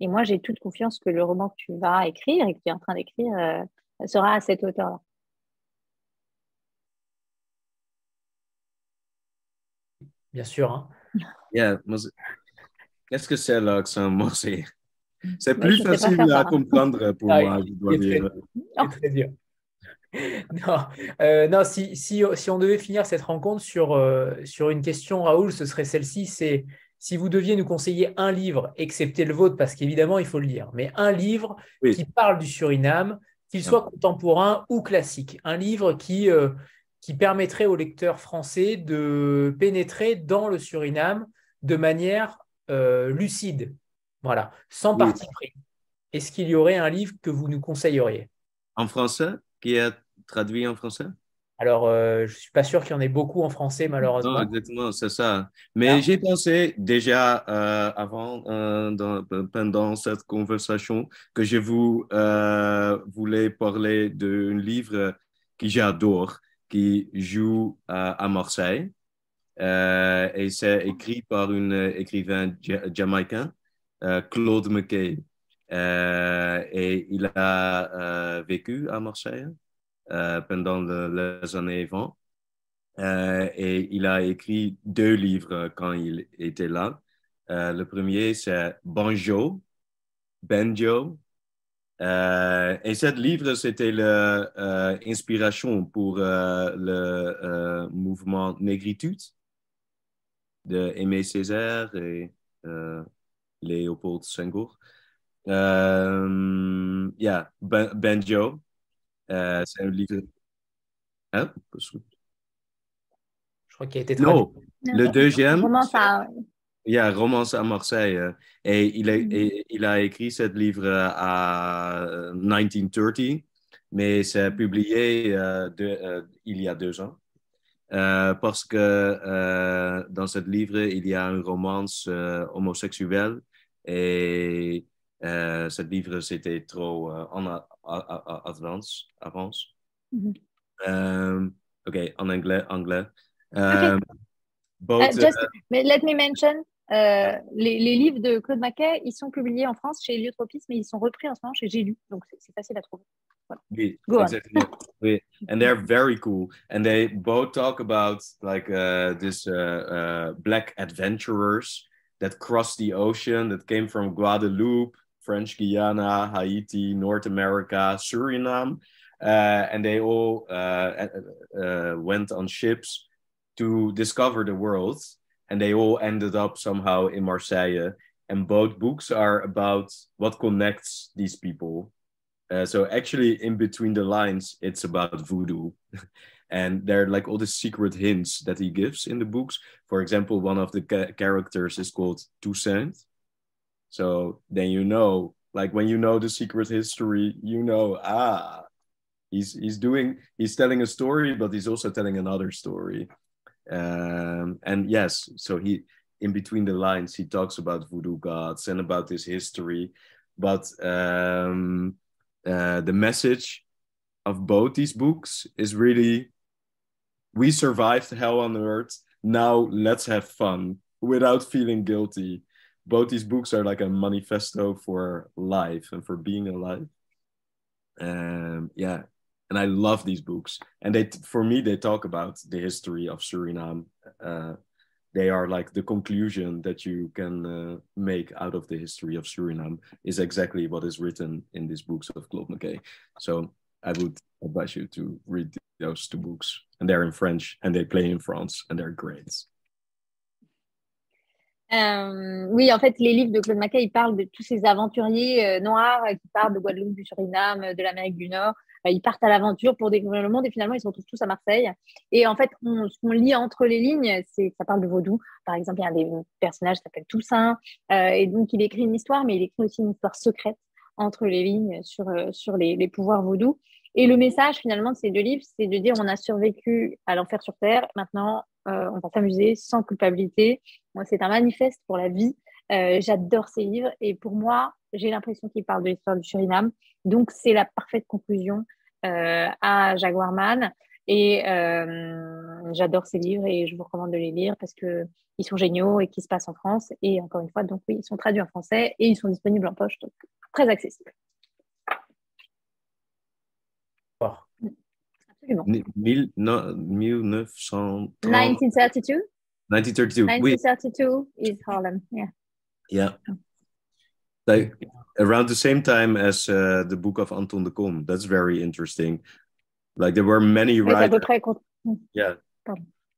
[SPEAKER 2] et moi, j'ai toute confiance que le roman que tu vas écrire et que tu es en train d'écrire sera à cette hauteur-là.
[SPEAKER 1] Bien sûr. Hein.
[SPEAKER 3] Qu'est-ce que c'est l'accent morse C'est plus facile à comprendre pour ah, moi, je dois dire.
[SPEAKER 1] C'est très dur. non, euh, non si, si, si, on devait finir cette rencontre sur, euh, sur une question, Raoul, ce serait celle-ci, c'est si vous deviez nous conseiller un livre, excepté le vôtre, parce qu'évidemment, il faut le lire, mais un livre qui parle du Suriname, qu'il soit contemporain ou classique, un livre qui, euh, qui permettrait aux lecteurs français de pénétrer dans le Suriname de manière lucide, voilà, sans parti pris. Est-ce qu'il y aurait un livre que vous nous conseilleriez?
[SPEAKER 3] En français? Qui est traduit en français?
[SPEAKER 1] Alors, euh, je ne suis pas sûr qu'il y en ait beaucoup en français, malheureusement.
[SPEAKER 3] Non, exactement, c'est ça. Mais ah. j'ai pensé déjà euh, avant, euh, pendant cette conversation, que je vous voulais parler d'un livre que j'adore, qui joue à Marseille. et c'est écrit par un écrivain jamaïcain, Claude McKay. et il a vécu à Marseille. Euh, pendant les années 20. Euh, et il a écrit deux livres quand il était là. Euh, le premier, c'est Banjo, Banjo. Euh, et ce livre, c'était l'inspiration pour le mouvement Négritude de Aimé Césaire et Léopold Senghor. Euh, yeah, Banjo. Euh, c'est un livre. Hein?
[SPEAKER 1] Je crois qu'il a été
[SPEAKER 3] traduit. Non, le deuxième. Yeah, Romance à Marseille. Et il a,
[SPEAKER 2] Mm-hmm.
[SPEAKER 3] il a écrit ce livre à 1930, mais c'est publié euh, de, euh, il y a deux ans. Euh, parce que euh, dans ce livre, il y a une romance euh, homosexuelle et euh, ce livre, c'était trop euh, en a- a- a- avance. avance.
[SPEAKER 2] Mhm.
[SPEAKER 3] Euh, ok, en anglais. anglais. Euh, both,
[SPEAKER 2] Uh, just,
[SPEAKER 3] euh,
[SPEAKER 2] mais let me mention, euh, les, les livres de Claude Maquet, ils sont publiés en France chez Héliotropisme, mais ils sont repris en ce moment chez J'ai lu, donc c'est- facile à trouver.
[SPEAKER 3] Oui,
[SPEAKER 2] Go
[SPEAKER 3] exactly. Oui. and they're very cool. And they both talk about like uh, this uh, uh, black adventurers that crossed the ocean, that came from Guadeloupe, French Guiana, Haiti, North America, Suriname, uh, and they all uh, uh, went on ships to discover the world, and they all ended up somehow in Marseille. And both books are about what connects these people. Uh, so actually, in between the lines, it's about voodoo, and there are like all the secret hints that he gives in the books. For example, one of the ca- characters is called Toussaint. So then you know, like when you know the secret history, you know, ah, he's he's doing he's telling a story, but he's also telling another story. Um, and yes, so he in between the lines he talks about voodoo gods and about this history, but um, uh, the message of both these books is really we survived hell on earth. Now let's have fun without feeling guilty. Both these books are like a manifesto for life and for being alive. Um yeah and i love these books and they for me they talk about the history of suriname uh, they are like the conclusion that you can uh, make out of the history of Suriname is exactly what is written in these books of Claude McKay. So I would advise you to read those two books. And they're in French and they play in France and they're great.
[SPEAKER 2] Euh, oui, en fait, les livres de Claude Mackay, ils parlent de tous ces aventuriers euh, noirs euh, qui de Guadeloupe, du Suriname, euh, de l'Amérique du Nord. Euh, ils partent à l'aventure pour découvrir le monde et finalement, ils se retrouvent tous à Marseille. Et en fait, on, ce qu'on lit entre les lignes, c'est ça parle de vaudou. Par exemple, il y a un des personnages qui s'appelle Toussaint. euh, et donc, il écrit une histoire, mais il écrit aussi une histoire secrète entre les lignes sur, euh, sur les, pouvoirs vaudous. Et le message finalement de ces deux livres, c'est de dire on a survécu à l'enfer sur Terre, maintenant euh, on va s'amuser sans culpabilité. C'est un manifeste pour la vie. Euh, J'adore ces livres et pour moi, j'ai l'impression qu'il parle de l'histoire du Suriname. Donc, c'est la parfaite conclusion euh, à Jaguarman. Et euh, j'adore ces livres et je vous recommande de les lire parce que ils sont géniaux et qui se passent en France. Et encore une fois, donc oui, ils sont traduits en français et ils sont disponibles en poche, donc très accessibles.
[SPEAKER 1] Fort.
[SPEAKER 2] Absolument.
[SPEAKER 3] Ni- Mille, no, 1930
[SPEAKER 2] 1932.
[SPEAKER 3] 1932. Oui,
[SPEAKER 2] 1932 is Harlem. Yeah.
[SPEAKER 3] Yeah. Like around the same time as uh, the book of Anton de Kom. That's very interesting. Like there were many
[SPEAKER 2] Oui, c'est à peu
[SPEAKER 3] writers. Yeah.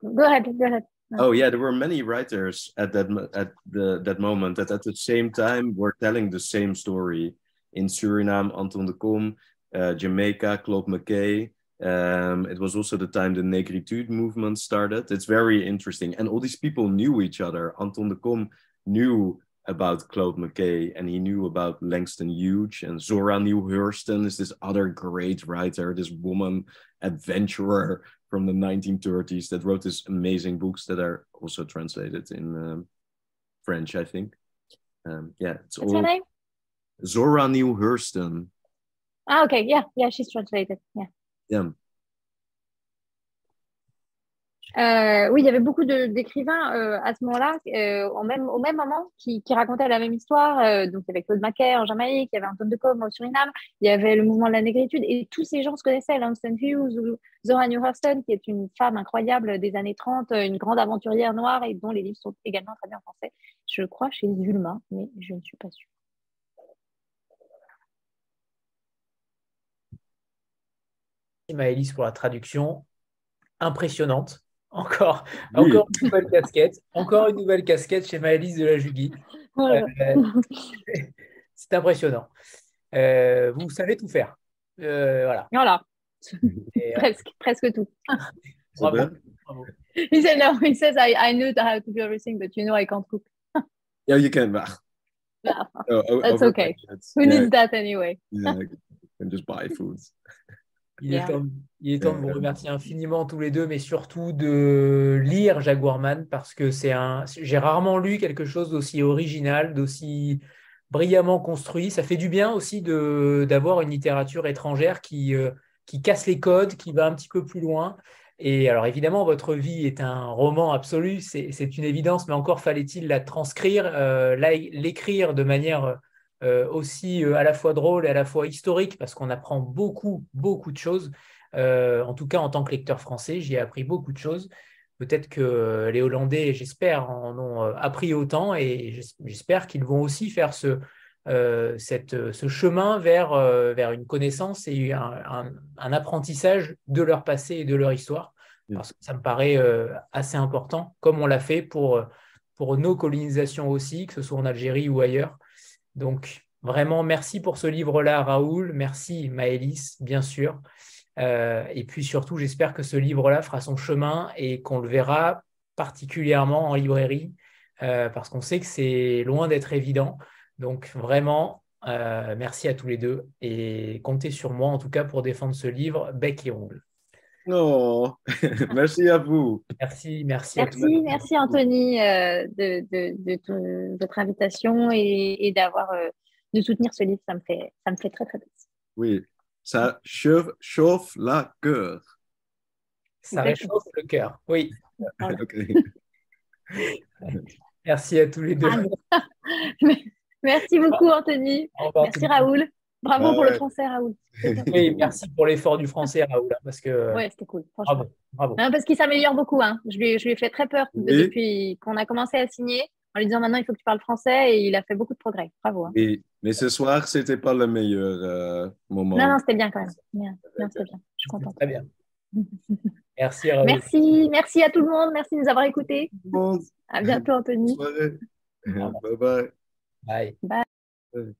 [SPEAKER 2] Go ahead, go ahead.
[SPEAKER 3] Oh yeah, there were many writers at that at the that moment that at the same time were telling the same story in Suriname. Anton de Kom, uh, Jamaica, Claude McKay. Um, it was also the time the Negritude movement started. It's very interesting, and all these people knew each other. Anton de Kom knew about Claude McKay, and he knew about Langston Hughes, and Zora Neale Hurston is this other great writer, this woman adventurer from the 1930s that wrote these amazing books that are also translated in um, French, I think. Um, yeah, it's
[SPEAKER 2] What's her name?
[SPEAKER 3] Zora Neale Hurston.
[SPEAKER 2] Ah, okay. Yeah, yeah, she's translated. Yeah.
[SPEAKER 3] Yeah.
[SPEAKER 2] Euh, oui, il y avait beaucoup d'écrivains euh, à ce moment-là, euh, au, même, moment, qui, racontaient la même histoire. donc, il y avait Claude Macaire en Jamaïque, il y avait Antoine de Côme au Suriname, il y avait le mouvement de la négritude, et tous ces gens se connaissaient. Langston Hughes ou Zora Neale Hurston, qui est une femme incroyable des années 30, une grande aventurière noire, et dont les livres sont également très bien en français. Je crois chez Zulma, mais je ne suis pas sûre.
[SPEAKER 1] Maëlys pour la traduction impressionnante. Encore, encore une nouvelle casquette, encore une nouvelle casquette chez Maëlys de la Jugui. Euh, c'est impressionnant. Euh, vous savez tout faire. Euh, voilà.
[SPEAKER 2] Voilà. presque, presque tout.
[SPEAKER 1] bravo. bravo.
[SPEAKER 2] He said, no, he says, I, I knew how to do everything, but you know I can't cook.
[SPEAKER 3] yeah, you can.
[SPEAKER 2] Oh, That's okay. Who yeah. needs that anyway?
[SPEAKER 3] yeah, can just buy foods.
[SPEAKER 1] Il est, temps, de vous remercier infiniment tous les deux, mais surtout de lire Jaguarman parce que c'est un. J'ai rarement lu quelque chose d'aussi original, d'aussi brillamment construit. Ça fait du bien aussi d'avoir une littérature étrangère qui, euh, qui casse les codes, qui va un petit peu plus loin. Et alors évidemment, votre vie est un roman absolu, c'est une évidence, mais encore fallait-il la transcrire, euh, l'écrire de manière euh, aussi euh, à la fois drôle et à la fois historique, parce qu'on apprend beaucoup, beaucoup de choses. Euh, en tout cas, en tant que lecteur français, j'y ai appris beaucoup de choses. Peut-être que les Hollandais, j'espère, en ont appris autant et j'espère qu'ils vont aussi faire ce, cette, ce chemin vers, vers une connaissance et un, un, apprentissage de leur passé et de leur histoire. Parce que ça me paraît assez important, comme on l'a fait pour, pour nos colonisations aussi, que ce soit en Algérie ou ailleurs. Donc, vraiment, merci pour ce livre-là, Raoul. Merci, Maëlys, bien sûr. Euh, et puis surtout, j'espère que ce livre-là fera son chemin et qu'on le verra particulièrement en librairie, euh, parce qu'on sait que c'est loin d'être évident. Donc, vraiment, euh, merci à tous les deux et comptez sur moi, en tout cas, pour défendre ce livre, bec et ongle.
[SPEAKER 3] Non, merci à vous.
[SPEAKER 1] Merci, merci.
[SPEAKER 2] Merci, merci Anthony euh, de, de, votre invitation et, d'avoir euh, de soutenir ce livre. Ça me fait, ça me fait très très plaisir.
[SPEAKER 3] Oui, ça chauffe, chauffe la cœur.
[SPEAKER 1] Ça réchauffe le cœur, oui. merci à tous les deux.
[SPEAKER 2] Ah, merci beaucoup Anthony. Merci Raoul. Bravo pour le français, Raoul.
[SPEAKER 1] Oui, merci pour l'effort du français, Raoul. Hein, parce que...
[SPEAKER 2] Ouais, c'était cool. Bravo. bravo. parce qu'il s'améliore beaucoup. Hein. Je, lui, je lui ai fait très peur depuis qu'on a commencé à signer en lui disant maintenant il faut que tu parles français et il a fait beaucoup de progrès. Bravo. Hein.
[SPEAKER 3] mais ce soir, ce n'était pas le meilleur euh, moment.
[SPEAKER 2] Non, non, c'était bien quand même. Bien, c'était bien. Je suis contente.
[SPEAKER 1] Très bien. Merci, Raoul.
[SPEAKER 2] Merci, merci à tout le monde. Merci de nous avoir écoutés. À bientôt, Anthony.
[SPEAKER 3] Bonne soirée. Bye bye.
[SPEAKER 1] Bye.
[SPEAKER 2] Bye.